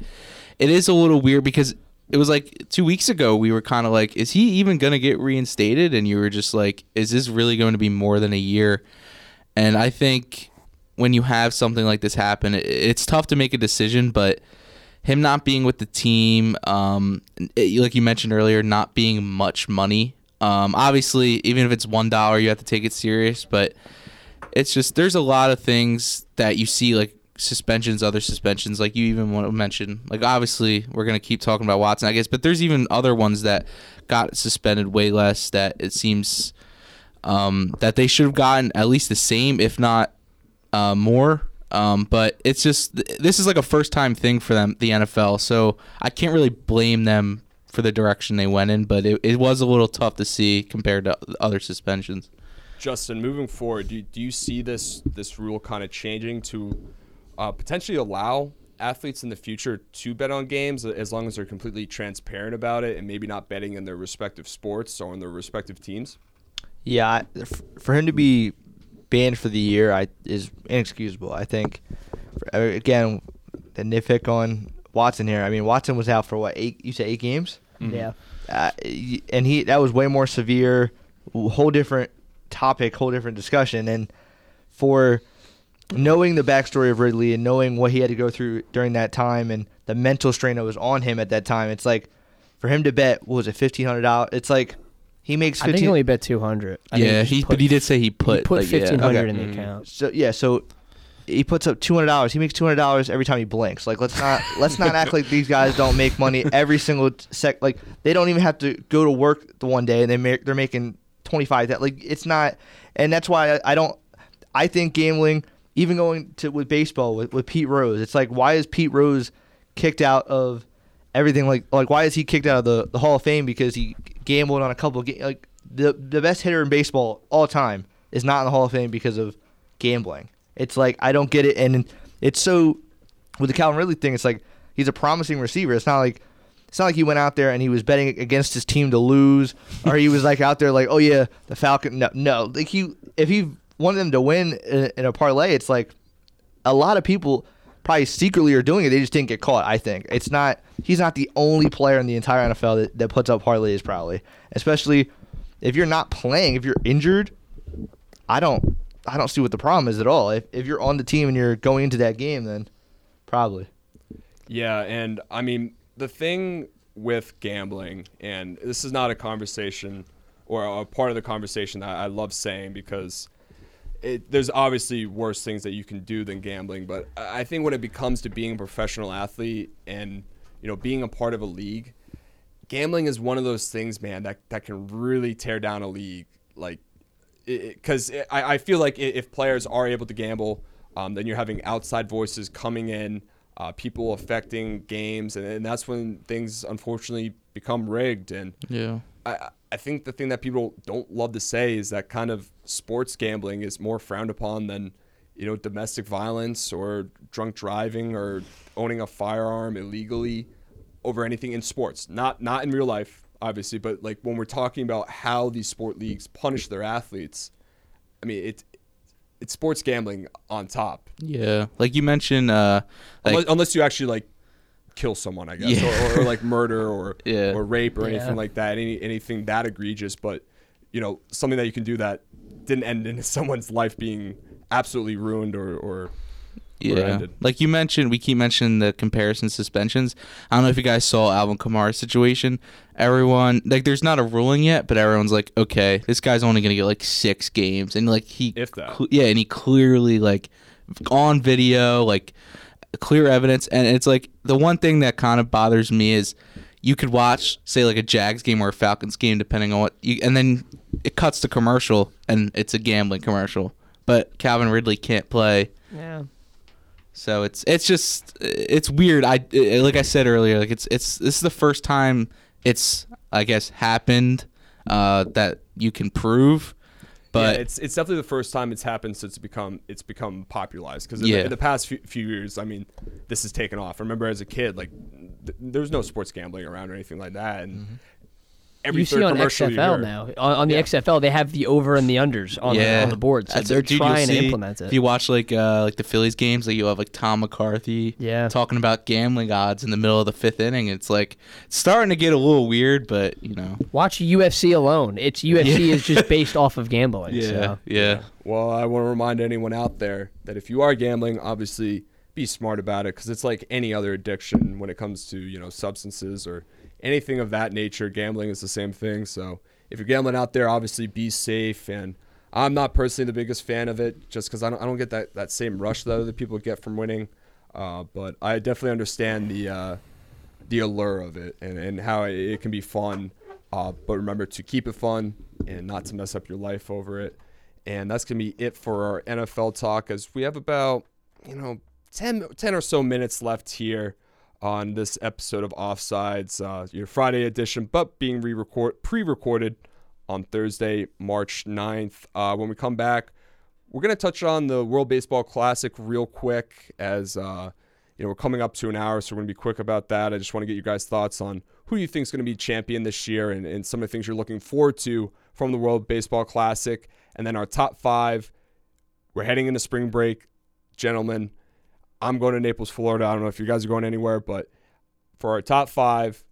it is a little weird because it was like two weeks ago we were kind of like, is he even gonna get reinstated? And you were just like, is this really going to be more than a year? And I think when you have something like this happen, it, it's tough to make a decision, but him not being with the team, um, it- like you mentioned earlier, not being much money. Um, obviously, even if it's one dollar, you have to take it serious. But it's just there's a lot of things that you see like suspensions, other suspensions, like you even want to mention. Like obviously, we're gonna keep talking about Watson, I guess, but there's even other ones that got suspended way less. That it seems um, that they should have gotten at least the same, if not uh, more. Um, but it's just this is like a first time thing for them, the NFL. So I can't really blame them for the direction they went in. But it, it was a little tough to see compared to other suspensions. Justin, moving forward, do you, do you see this this rule kind of changing to uh, potentially allow athletes in the future to bet on games as long as they're completely transparent about it and maybe not betting in their respective sports or in their respective teams? Yeah, for him to be banned for the year, I is inexcusable. I think. For- uh, Again, the nitpick on Watson here. I mean, Watson was out for what eight? You said eight games, Yeah. uh, and he that was way more severe. Whole different topic, whole different discussion, and for knowing the backstory of Ridley and knowing what he had to go through during that time and the mental strain that was on him at that time, it's like for him to bet what was it fifteen hundred dollars? It's like he makes I think he only bet 200. Yeah, just he put- but he did say he put he put like, yeah. 1500 Okay. in the Mhm. account. So yeah, so he puts up two hundred dollars. He makes two hundred dollars every time he blinks. Like let's not let's not act like these guys don't make money every single sec. Like they don't even have to go to work the one day and they make they're making twenty five. That like it's not, and that's why I, I don't. I think gambling, even going to with baseball with, with Pete Rose, it's like why is Pete Rose kicked out of everything? Like like why is he kicked out of the, the Hall of Fame because he gambled on a couple of ga- like the the best hitter in baseball all time is not in the Hall of Fame because of gambling. It's like I don't get it, and it's so with the Calvin Ridley thing. It's like he's a promising receiver. It's not like it's not like he went out there and he was betting against his team to lose, or he was like out there like, oh yeah, the Falcon. No, no. Like he, if he wanted them to win in, in a parlay, it's like a lot of people probably secretly are doing it. They just didn't get caught. I think it's not. He's not the only player in the entire NFL that, that puts up parlays. Probably, especially if you're not playing, if you're injured. I don't. I don't see what the problem is at all. If if you're on the team and you're going into that game, then probably. Yeah, and I mean the thing with gambling, and this is not a conversation or a part of the conversation that I love saying because it, there's obviously worse things that you can do than gambling, but I I think when it becomes to being a professional athlete and you know being a part of a league, gambling is one of those things, man, that that can really tear down a league. Like, because I, I feel like if players are able to gamble, um, then you're having outside voices coming in, uh, people affecting games, and, and that's when things unfortunately become rigged. And Yeah. I, I think the thing that people don't love to say is that kind of sports gambling is more frowned upon than you know domestic violence or drunk driving or owning a firearm illegally over anything in sports not not in real life obviously but like when we're talking about how these sport leagues punish their athletes i mean it it's sports gambling on top Yeah. Like you mentioned, uh, like unless, unless you actually like kill someone, I guess, Yeah. or, or, like murder or Yeah. or rape or Yeah. anything like that. Any anything that egregious, but you know something that you can do that didn't end in someone's life being absolutely ruined or or Yeah. ended. Like you mentioned, we keep mentioning the comparison suspensions. I don't know if you guys saw Alvin Kamara's situation. Everyone, like, there's not a ruling yet, but everyone's like, okay, this guy's only going to get like six games. And, like, he, If that. cl- yeah, and he clearly, like, on video, like, clear evidence. And it's like, the one thing that kind of bothers me is you could watch, say, like a Jags game or a Falcons game, depending on what you, and then it cuts to commercial and it's a gambling commercial. But Calvin Ridley can't play. Yeah. So it's it's just it's weird. I uh, like I said earlier, like it's it's this is the first time it's I guess happened uh, that you can prove. But yeah, it's it's definitely the first time it's happened since it's become it's become popularized because in, Yeah. the, in the past few, few years, I mean, this has taken off. I remember as a kid, like th- there was no sports gambling around or anything like that, and mm-hmm. Every you third see on commercial XFL now. On, on the Yeah. XFL, they have the over and the unders on, the, yeah, on the board. So That's- they're dude, you'll trying to implement it. If you watch like uh, like the Phillies games, like you have like Tom McCarthy, Yeah. talking about gambling odds in the middle of the fifth inning. It's like it's starting to get a little weird, but you know, Watch UFC alone. It's UFC Yeah. is just based off of gambling. yeah, So. yeah, Well, I want to remind anyone out there that if you are gambling, obviously be smart about it because it's like any other addiction when it comes to you know substances or anything of that nature. Gambling is the same thing. So if you're gambling out there, obviously be safe. And I'm not personally the biggest fan of it, just because I don't I don't get that that same rush that other people get from winning. Uh, but I definitely understand the uh, the allure of it and, and how it, can be fun. Uh, but remember to keep it fun and not to mess up your life over it. And that's going to be it for our NFL talk as we have about, you know, 10, 10 or so minutes left here on this episode of Offsides, uh, your Friday edition, but being re-record, pre-recorded on Thursday, March 9th. Uh, when we come back, we're going to touch on the World Baseball Classic real quick as uh, you know we're coming up to an hour, so we're going to be quick about that. I just want to get you guys' thoughts on who you think is going to be champion this year and, and some of the things you're looking forward to from the World Baseball Classic, and then our top five. We're heading into spring break, gentlemen. I'm going to Naples, Florida. I don't know if you guys are going anywhere, but for our top five,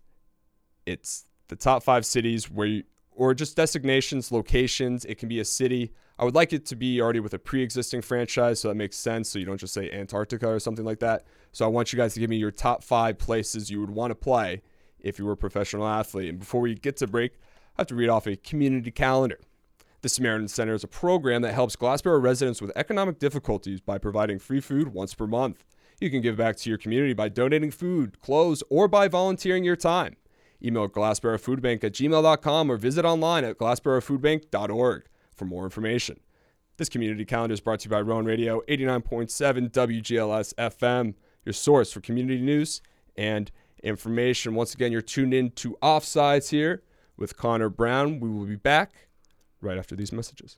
it's the top five cities where you, or just designations, locations. It can be a city. I would like it to be already with a pre-existing franchise, so that makes sense. So you don't just say Antarctica or something like that. So I want you guys to give me your top five places you would want to play if you were a professional athlete. And before we get to break, I have to read off a community calendar. The Samaritan Center is a program that helps Glassboro residents with economic difficulties by providing free food once per month. You can give back to your community by donating food, clothes, or by volunteering your time. Email glassborofoodbank at gmail.com or visit online at glassborofoodbank.org for more information. This community calendar is brought to you by Rowan Radio 89.7 WGLS FM, your source for community news and information. Once again, you're tuned in to Offsides here with Connor Brown. We will be back right after these messages.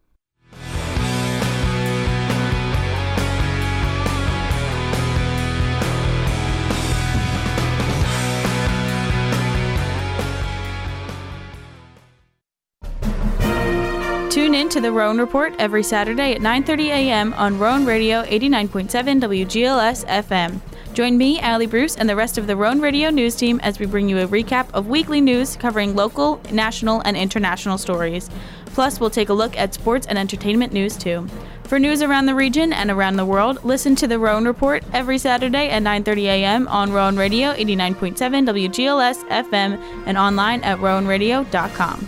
Tune in to the Rowan Report every Saturday at 9:30 a.m. on Rowan Radio 89.7 WGLS FM. Join me, Allie Bruce, and the rest of the Rowan Radio news team as we bring you a recap of weekly news covering local, national, and international stories. Plus, we'll take a look at sports and entertainment news too. For news around the region and around the world, listen to the Rowan Report every Saturday at 9:30 a.m. on Rowan Radio 89.7 WGLS FM and online at rowanradio.com.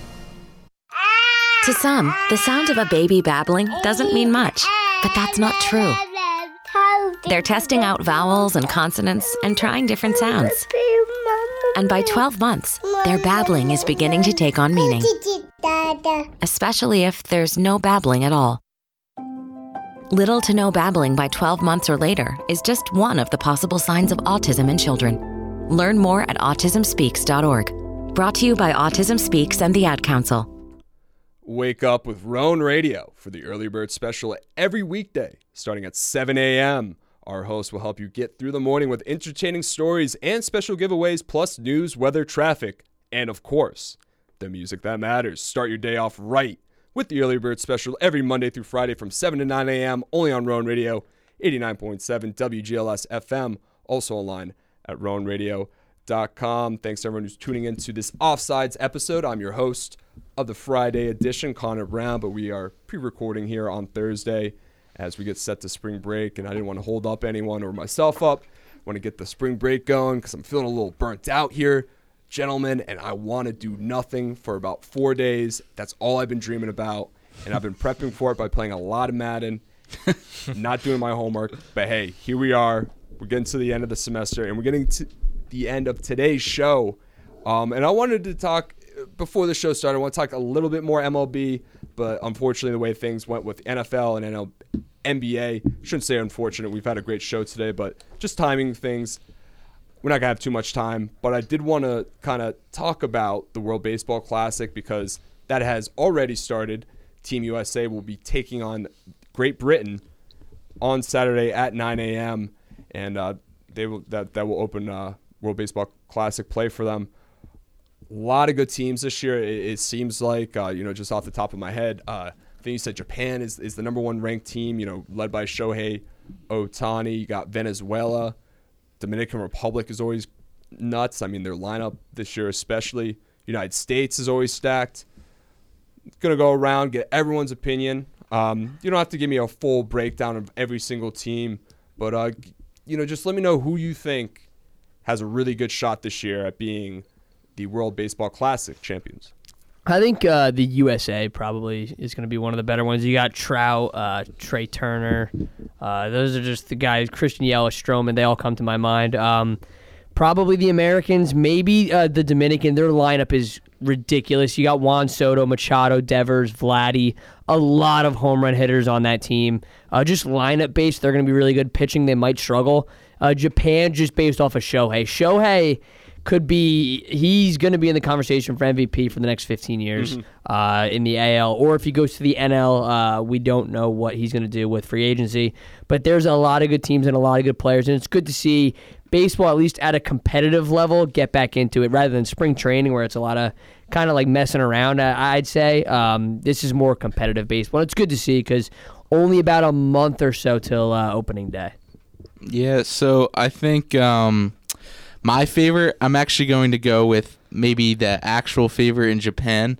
To some, the sound of a baby babbling doesn't mean much, but that's not true. They're testing out vowels and consonants and trying different sounds. And by 12 months, their babbling is beginning to take on meaning, especially if there's no babbling at all. Little to no babbling by 12 months or later is just one of the possible signs of autism in children. Learn more at autismspeaks.org. Brought to you by Autism Speaks and the Ad Council. Wake up with Rowan Radio for the early bird special every weekday starting at 7 a.m. Our host will help you get through the morning with entertaining stories and special giveaways, plus news, weather, traffic, and of course, the music that matters. Start your day off right with the early bird special every Monday through Friday from 7 to 9 a.m. only on Rowan Radio, 89.7 WGLS FM, also online at rowanradio.com. Thanks everyone who's tuning in to this Offsides episode. I'm your host of the Friday edition, Connor Brown, but we are pre recording here on Thursday as we get set to spring break. And I didn't want to hold up anyone or myself up. I want to get the spring break going because I'm feeling a little burnt out here, gentlemen, and I want to do nothing for about four days. That's all I've been dreaming about. And I've been prepping for it by playing a lot of Madden, not doing my homework. But hey, here we are. We're getting to the end of the semester and we're getting to the end of today's show. Um, and I wanted to talk before the show started. I want to talk a little bit more MLB, but unfortunately, the way things went with NFL and NL, NBA, shouldn't say unfortunate. We've had a great show today, but just timing things. We're not gonna have too much time, but I did want to kind of talk about the World Baseball Classic because that has already started. Team USA will be taking on Great Britain on Saturday at 9 a.m. and uh, they will that that will open uh, World Baseball Classic play for them. A lot of good teams this year. It, it seems like uh, you know just off the top of my head. I think you said Japan is, is the number one ranked team. You know, led by Shohei Ohtani. You got Venezuela, Dominican Republic is always nuts. I mean, their lineup this year, especially United States, is always stacked. Gonna go around get everyone's opinion. Um, you don't have to give me a full breakdown of every single team, but uh, you know, just let me know who you think has a really good shot this year at being the World Baseball Classic champions. I think uh, the USA probably is going to be one of the better ones. You got Trout, uh, Trea Turner. Uh, those are just the guys. Christian Yelich, Stroman. They all come to my mind. Um, probably the Americans. Maybe uh, the Dominican. Their lineup is ridiculous. You got Juan Soto, Machado, Devers, Vladdy. A lot of home run hitters on that team. Uh, just lineup based, they're going to be really good. Pitching, they might struggle. Uh, Japan, just based off of Shohei. Shohei could be he's going to be in the conversation for MVP for the next 15 years mm-hmm. uh, in the AL, or if he goes to the NL, uh, we don't know what he's going to do with free agency. But there's a lot of good teams and a lot of good players, and it's good to see baseball at least at a competitive level get back into it rather than spring training where it's a lot of kind of like messing around. I'd say um, this is more competitive baseball. It's good to see because only about a month or so till uh, opening day. Yeah, so I think. Um my favorite, I'm actually going to go with maybe the actual favorite in Japan.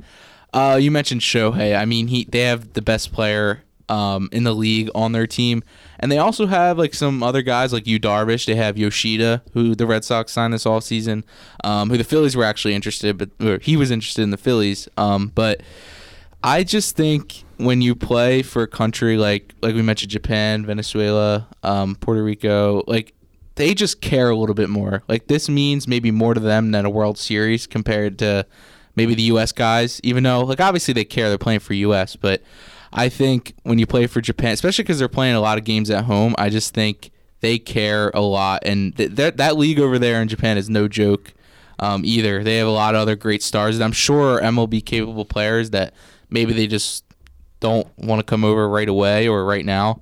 Uh, you mentioned Shohei. I mean, he they have the best player um, in the league on their team, and they also have like some other guys like Yu Darvish. They have Yoshida, who the Red Sox signed this off season, um, who the Phillies were actually interested, but he was interested in the Phillies. Um, but I just think when you play for a country like like we mentioned Japan, Venezuela, um, Puerto Rico, like they just care a little bit more. Like this means maybe more to them than a World Series compared to maybe the U.S. guys. Even though, like, obviously they care, they're playing for U.S. But I think when you play for Japan, especially because they're playing a lot of games at home, I just think they care a lot. And th- that that league over there in Japan is no joke um, either. They have a lot of other great stars, and I'm sure MLB capable players that maybe they just don't want to come over right away or right now.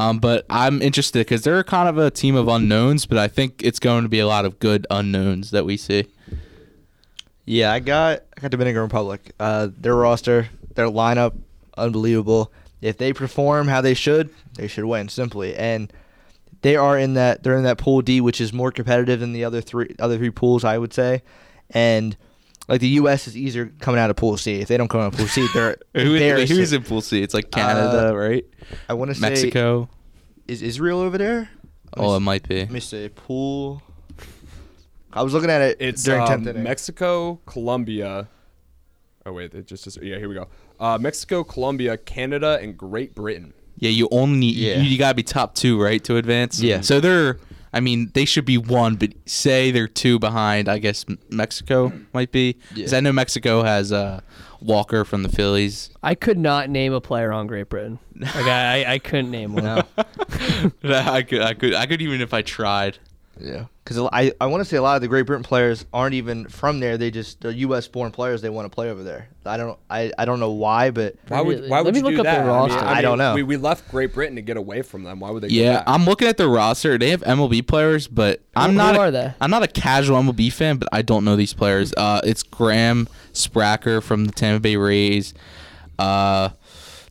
Um, but I'm interested because they're kind of a team of unknowns, but I think it's going to be a lot of good unknowns that we see. Yeah, I got I got Dominican Republic. Uh, their roster, their lineup, unbelievable. If they perform how they should, they should win simply. And they are in that they're in that pool D, which is more competitive than the other three other three pools, I would say. And like the U.S. is easier coming out of Pool C. If they don't come out of Pool C, they're Who, who's in Pool C? It's like Canada, uh, right? I want to say Mexico. Is Israel over there? Oh, it might be. Let me say Pool. I was looking at it it's during um, 10th inning. Mexico, Colombia. Oh wait, it just, just yeah. Here we go. Uh, Mexico, Colombia, Canada, and Great Britain. Yeah, you only need Yeah. you, you gotta be top two, right, to advance. Yeah. So they're, I mean, they should be one, but say they're two behind. I guess Mexico might be. Because Yeah. I know Mexico has uh, Walker from the Phillies. I could not name a player on Great Britain. Like I, I, I couldn't name one. No. I could, I could, I could even if I tried. Yeah, because I I want to say a lot of the Great Britain players aren't even from there. They just they're U.S. born players. They want to play over there. I don't I, I don't know why, but Why would Really? why Let would me you look do up their that? roster. I, mean, I don't know. We, we left Great Britain to get away from them. Why would they? go Yeah, back? I'm looking at the roster. They have MLB players, but I'm Who- not. who a- are they? I'm not a casual MLB fan, but I don't know these players. Uh, it's Graham Spraker from the Tampa Bay Rays, uh,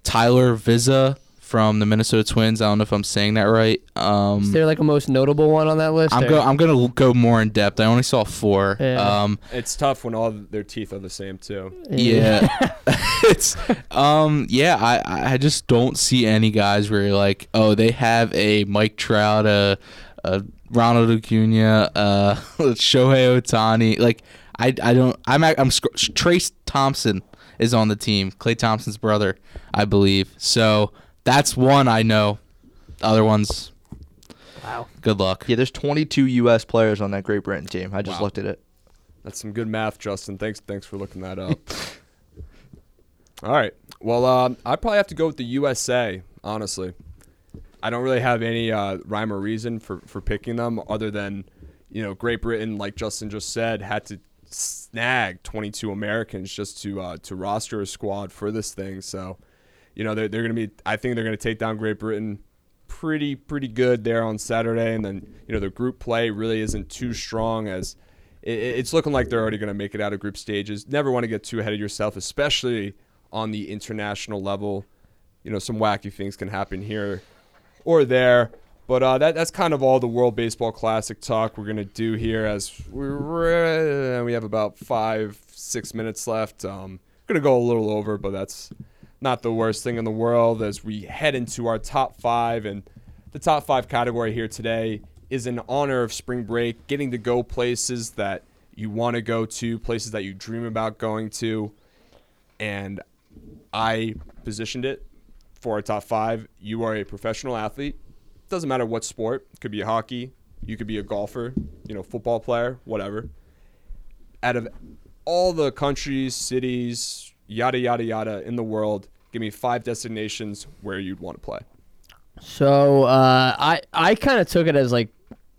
Tyler Viza from the Minnesota Twins. I don't know if I'm saying that right. Um, Is there like a most notable one on that list? I'm or- go. I'm gonna go more in depth. I only saw four. Yeah. Um, It's tough when all their teeth are the same too. yeah, it's um, yeah. I I just don't see any guys where you're like, oh, they have a Mike Trout, a, a Ronald Acuna, uh, Shohei Ohtani. Like I I don't. I'm ac- I'm Trayce Thompson is on the team. Klay Thompson's brother, I believe. So that's one I know. The Other ones, Wow. good luck. yeah, there's 22 U.S. players on that Great Britain team. I just Wow. looked at it. That's some good math, Justin. Thanks, thanks for looking that up. All right. Well, um, I'd probably have to go with the USA. Honestly, I don't really have any uh, rhyme or reason for for picking them, other than you know Great Britain, like Justin just said, had to snag 22 Americans just to uh, to roster a squad for this thing. So, you know, they're they're gonna be. I think they're gonna take down Great Britain pretty pretty good there on Saturday, and then you know the group play really isn't too strong as it, it's looking like they're already going to make it out of group stages. Never want to get too ahead of yourself, especially on the international level. You know, some wacky things can happen here or there. But uh, that that's kind of all the World Baseball Classic talk we're gonna do here. As we're we have about five six minutes left. Um, gonna go a little over, but that's not the worst thing in the world. As we head into our top five, and the top five category here today is in honor of spring break, getting to go places that you want to go to, places that you dream about going to, and I positioned it for our top five. You are a professional athlete. Doesn't matter what sport. It could be hockey. You could be a golfer. You know, football player. Whatever. Out of all the countries, cities, yada yada yada in the world, give me five destinations where you'd want to play. So uh, I I kind of took it as like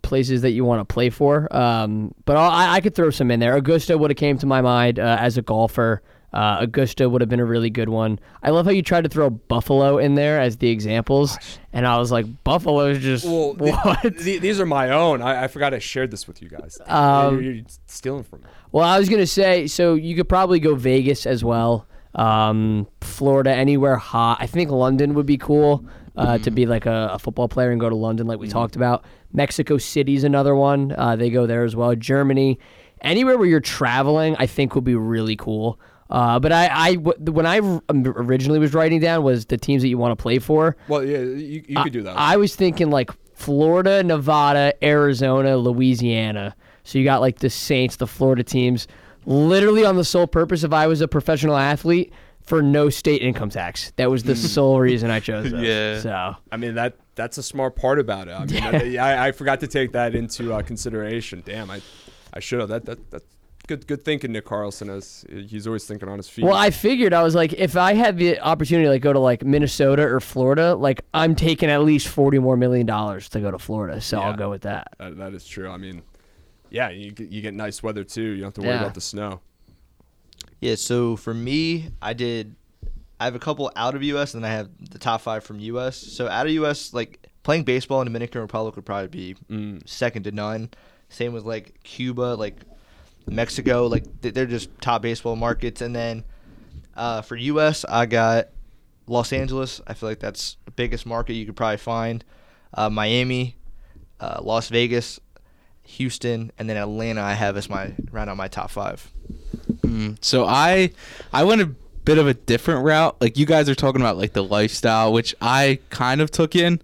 places that you want to play for. Um, but I I could throw some in there. Augusta would have came to my mind uh, as a golfer. Uh, Augusta would have been a really good one. I love how you tried to throw Buffalo in there as the examples, and I was like, Buffalo's just Well, the- what? the- these are my own. I, I forgot I shared this with you guys. Um, you're, you're stealing from me. Well, I was gonna say, so you could probably go Vegas as well. Um, Florida, anywhere hot. I think London would be cool uh, to be like a, a football player and go to London, like we talked about. Mexico City's another one. Uh, they go there as well. Germany, anywhere where you're traveling, I think would be really cool. Uh, but I, I, when I originally was writing down was the teams that you want to play for. Well, yeah, you, you could do that. I was thinking like Florida, Nevada, Arizona, Louisiana. So you got like the Saints, the Florida teams, literally on the sole purpose if I was a professional athlete for no state income tax. That was the sole reason I chose those. Yeah. So I mean that that's a smart part about it. I mean, I, I forgot to take that into uh, consideration. Damn, I I should have. That that that's good good thinking, Nick Carlson. As he's always thinking on his feet. well, I figured I was like, if I had the opportunity to like go to like Minnesota or Florida, like I'm taking at least forty more million dollars to go to Florida. So I'll go with that. that, that is true. I mean, yeah, you get, you get nice weather too. You don't have to worry Yeah. about the snow. Yeah, so for me, I did. I have a couple out of U.S. and then I have the top five from U.S. So out of U.S., like playing baseball in Dominican Republic would probably be Mm. second to none. Same with like Cuba, like Mexico, like they're just top baseball markets. And then uh, for U.S., I got Los Angeles. I feel like that's the biggest market you could probably find. Uh, Miami, uh, Las Vegas, Houston, and then Atlanta. I have as my round out my top five. Mm, so I I went a bit of a different route. Like you guys are talking about like the lifestyle, which I kind of took in,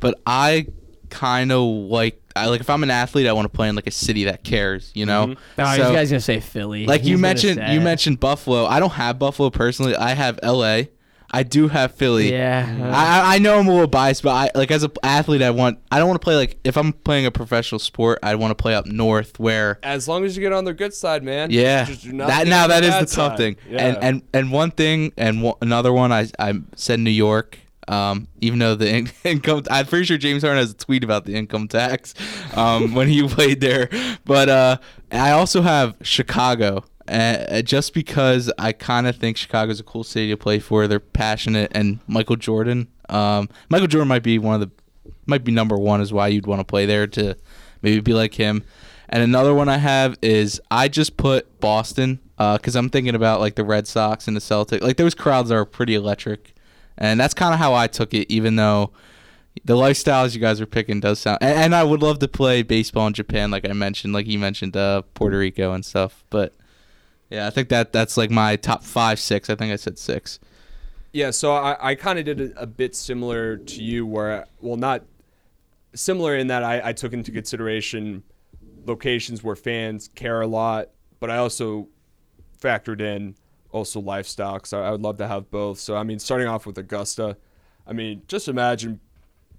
but I kind of like I like if I'm an athlete, I want to play in like a city that cares, you know. Mhm. Oh, So- this guy's gonna say Philly. like He's you mentioned you mentioned Buffalo. I don't have Buffalo personally. I have LA. I do have Philly. Yeah. I, I- I know I'm a little biased, but I like as an athlete, I want I don't want to play like if I'm playing a professional sport, I want to play up north where As long as you get on their good side, man. yeah Just do not that now on that is bad the tough side. thing. Yeah. And and and one thing and one, another one I I said New York. Um, even though the in- income, I'm pretty sure James Harden has a tweet about the income tax um, when he played there. But uh, I also have Chicago, uh, just because I kind of think Chicago's a cool city to play for. They're passionate, and Michael Jordan. Um, Michael Jordan might be one of the, might be number one is why you'd want to play there to maybe be like him. And another one I have is I just put Boston because I'm thinking about like the Red Sox and the Celtics. Like those crowds are pretty electric, and that's kind of how I took it. Even though the lifestyles you guys are picking does sound, and, and I would love to play baseball in Japan, like I mentioned, like you mentioned, uh, Puerto Rico and stuff. But yeah, I think that that's like my top five, six. I think I said six. Yeah, so I, I kind of did a, a bit similar to you, where, well, not similar in that I, I took into consideration locations where fans care a lot, but I also factored in also lifestyle because I, I would love to have both. So, I mean, starting off with Augusta, I mean, just imagine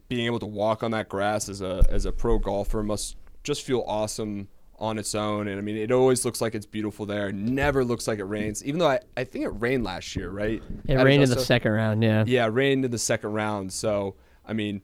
being able to walk on that grass as a as a pro golfer must just feel awesome on its own. And I mean, it always looks like it's beautiful there. Never looks like it rains, even though I, I think it rained last year, right? It At rained in the second round. Yeah. Yeah, rained in the second round. So, I mean,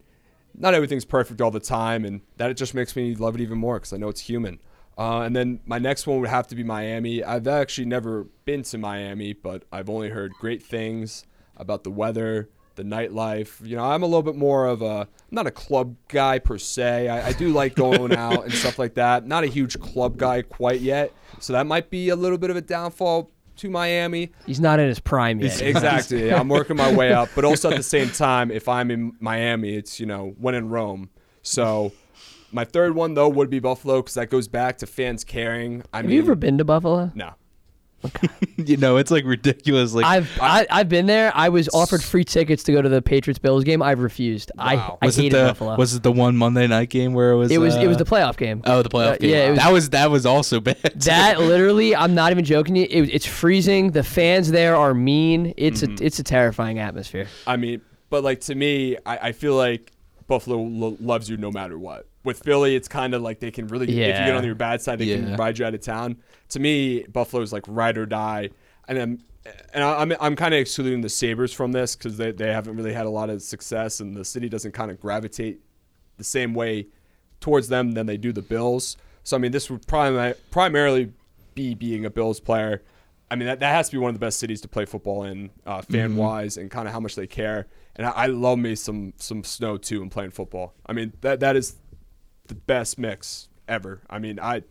not everything's perfect all the time, and that it just makes me love it even more because I know it's human. Uh, and then my next one would have to be Miami. I've actually never been to Miami, but I've only heard great things about the weather, the nightlife. You know, I'm a little bit more of a I'm not a club guy per se. I, I do like going out and stuff like that. Not a huge club guy quite yet, so that might be a little bit of a downfall to Miami. He's not in his prime yet. Exactly. I'm working my way up, but also at the same time, if I'm in Miami, it's you know when in Rome. So my third one though would be Buffalo because that goes back to fans caring. I Have mean, you ever been to Buffalo? no. you know, it's like ridiculous. Like I've I, I've been there. I was offered free tickets to go to the Patriots Bills game. I've refused. Wow. I I was it hated the Buffalo. was it the one Monday night game where it was? it was it was uh, the playoff game. Oh, the playoff Uh, game. yeah, it was- that was that was also bad. That literally, I'm not even joking. You, it, it's freezing. The fans there are mean. It's Mm-hmm. a it's a terrifying atmosphere. I mean, but like to me, I, I feel like Buffalo lo- loves you no matter what. With Philly, it's kind of like they can really, if you get on your bad side, they Yeah. can ride you out of town. To me, Buffalo's like ride or die, and I'm, and I'm, I'm kind of excluding the Sabres from this because they, they haven't really had a lot of success, and the city doesn't kind of gravitate the same way towards them than they do the Bills. So I mean, this would primi- primarily be being a Bills player. I mean, that, that has to be one of the best cities to play football in, uh, fan wise, and kind of how much they care. And I, I love me some some snow too and playing football. I mean, that that is the best mix ever. I mean, I.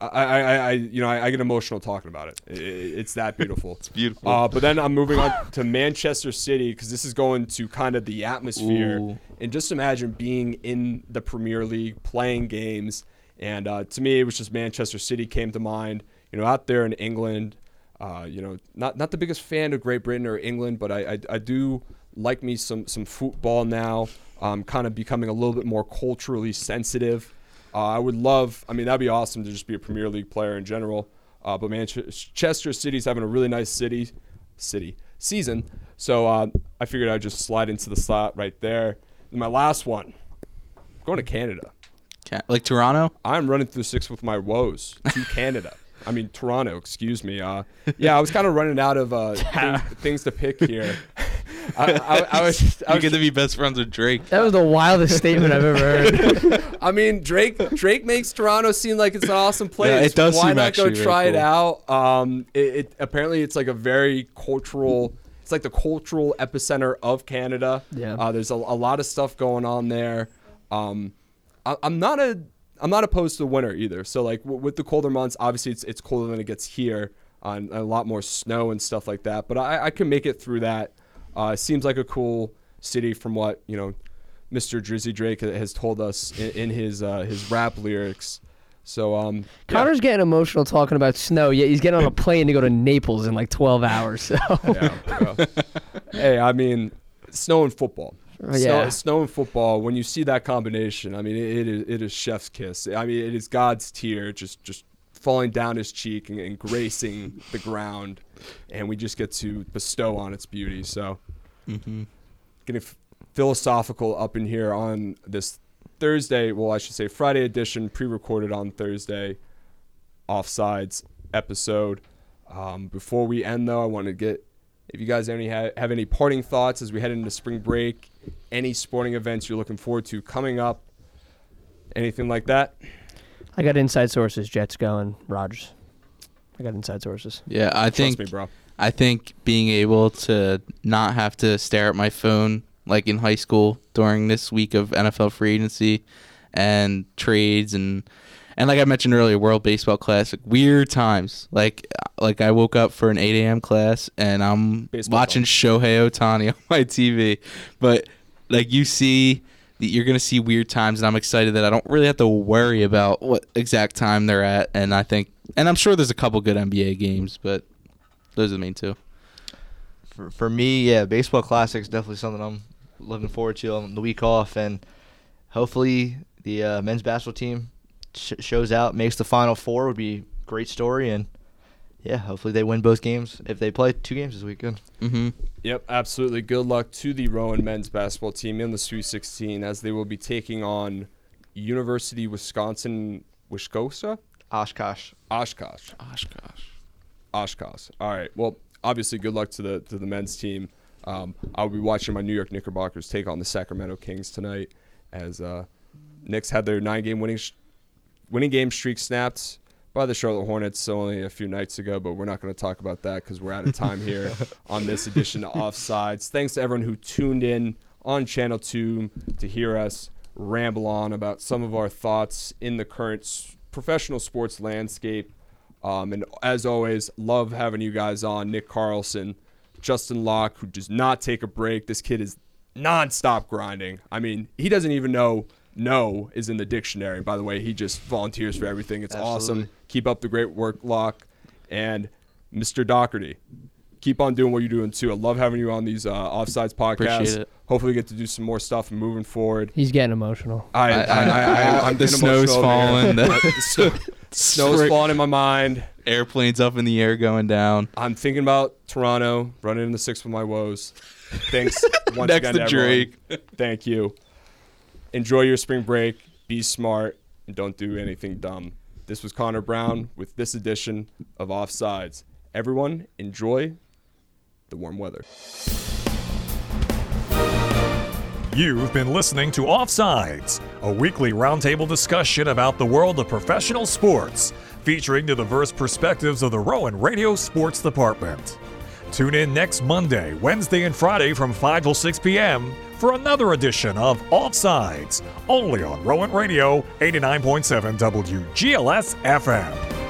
I, I, I- you know, I, I get emotional talking about it. I- I- it's that beautiful. it's beautiful. Uh, but then I'm moving on to Manchester City because this is going to kind of the atmosphere. Ooh. And just imagine being in the Premier League, playing games. And uh, to me, it was just Manchester City came to mind. You know, out there in England, uh, you know, not not the biggest fan of Great Britain or England, but I, I, I do like me some some football now. Um, kind of becoming a little bit more culturally sensitive. Uh, I would love. I mean, that'd be awesome to just be a Premier League player in general. Uh, but Manchester City's having a really nice city, city season. So uh, I figured I'd just slide into the slot right there. And my last one, going to Canada. Like Toronto. I'm running through six with my woes to Canada. I mean Toronto, excuse me. Uh, yeah, I was kind of running out of uh, things, things to pick here. I, I, I was, I You was get to be best friends with Drake. That was the wildest statement I've ever heard. I mean, Drake Drake makes Toronto seem like it's an awesome place. Yeah, it does Why seem not go actually very try it cool. out? Um, it, it apparently it's like a very cultural. It's like the cultural epicenter of Canada. Yeah. Uh, there's a, a lot of stuff going on there. Um, I, I'm not a I'm not opposed to the winter either. So like w- with the colder months, obviously it's it's colder than it gets here, uh, a lot more snow and stuff like that. But I, I can make it through that. Uh, seems like a cool city from what you know, Mr. Drizzy Drake has told us in, in his uh, his rap lyrics. So um, yeah. Connor's getting emotional talking about snow, yet he's getting on a plane to go to Naples in like 12 hours. So yeah, yeah. hey, I mean, snow and football. Uh, Snow, snow and football. When you see that combination, I mean, it, it is it is chef's kiss. I mean, it is God's tear just just falling down his cheek and, and gracing the ground, and we just get to bestow on its beauty. So, Mm-hmm. getting f- philosophical up in here on this Thursday. Well, I should say Friday edition, pre-recorded on Thursday, offsides episode. Um, before we end, though, I want to get if you guys any ha- have any parting thoughts as we head into spring break, any sporting events you're looking forward to coming up, anything like that. I got inside sources. Jets going. Rodgers. I got inside sources. Yeah, I think Trust me, bro. I think being able to not have to stare at my phone like in high school during this week of NFL free agency and trades and and like I mentioned earlier, World Baseball Classic, weird times. Like like I woke up for an 8 a.m. class and I'm Baseball watching Shohei Ohtani on my TV, but like you see you're gonna see weird times, and I'm excited that I don't really have to worry about what exact time they're at. And I think, and I'm sure there's a couple good NBA games, but those are the main two. For, for me, yeah, baseball classics definitely something I'm looking forward to on the week off, and hopefully the uh, men's basketball team sh- shows out, makes the final four would be a great story, and yeah, hopefully they win both games if they play two games this weekend. Mm-hmm. Yep, absolutely. Good luck to the Rowan men's basketball team in the Sweet 16 as they will be taking on University Wisconsin Wisconsin Oshkosh. Oshkosh. Oshkosh. Oshkosh. All right. Well, obviously, good luck to the to the men's team. Um, I'll be watching my New York Knickerbockers take on the Sacramento Kings tonight, as uh, Knicks had their nine-game winning sh- winning game streak snapped by the Charlotte Hornets only a few nights ago. But we're not going to talk about that because we're out of time here on this edition of Offsides. Thanks to everyone who tuned in on Channel Two to hear us ramble on about some of our thoughts in the current professional sports landscape. Um, and as always, love having you guys on. Nick Carlson, Justin Locke, who does not take a break. This kid is nonstop grinding. I mean, he doesn't even know no is in the dictionary. By the way, he just volunteers for everything. It's awesome. Keep up the great work, Locke. And Mr. Doherty, keep on doing what you're doing too. I love having you on these uh, offsides podcasts. It. Hopefully, we get to do some more stuff moving forward. He's getting emotional. I, I, I, I, I'm the getting snow's emotional over here. falling. The, The snow- snow's Spring- falling in my mind. airplanes up in the air going down. I'm thinking about Toronto, running in the six with my woes. Thanks once Next again to everyone. Drake. Thank you. Enjoy your spring break. Be smart and don't do anything dumb. This was Connor Brown with this edition of Offsides. Everyone, enjoy the warm weather. You've been listening to Offsides, a weekly roundtable discussion about the world of professional sports, featuring the diverse perspectives of the Rowan Radio Sports Department. Tune in next Monday, Wednesday, and Friday from 5 till 6 p.m. for another edition of Offsides, only on Rowan Radio 89.7 WGLS FM.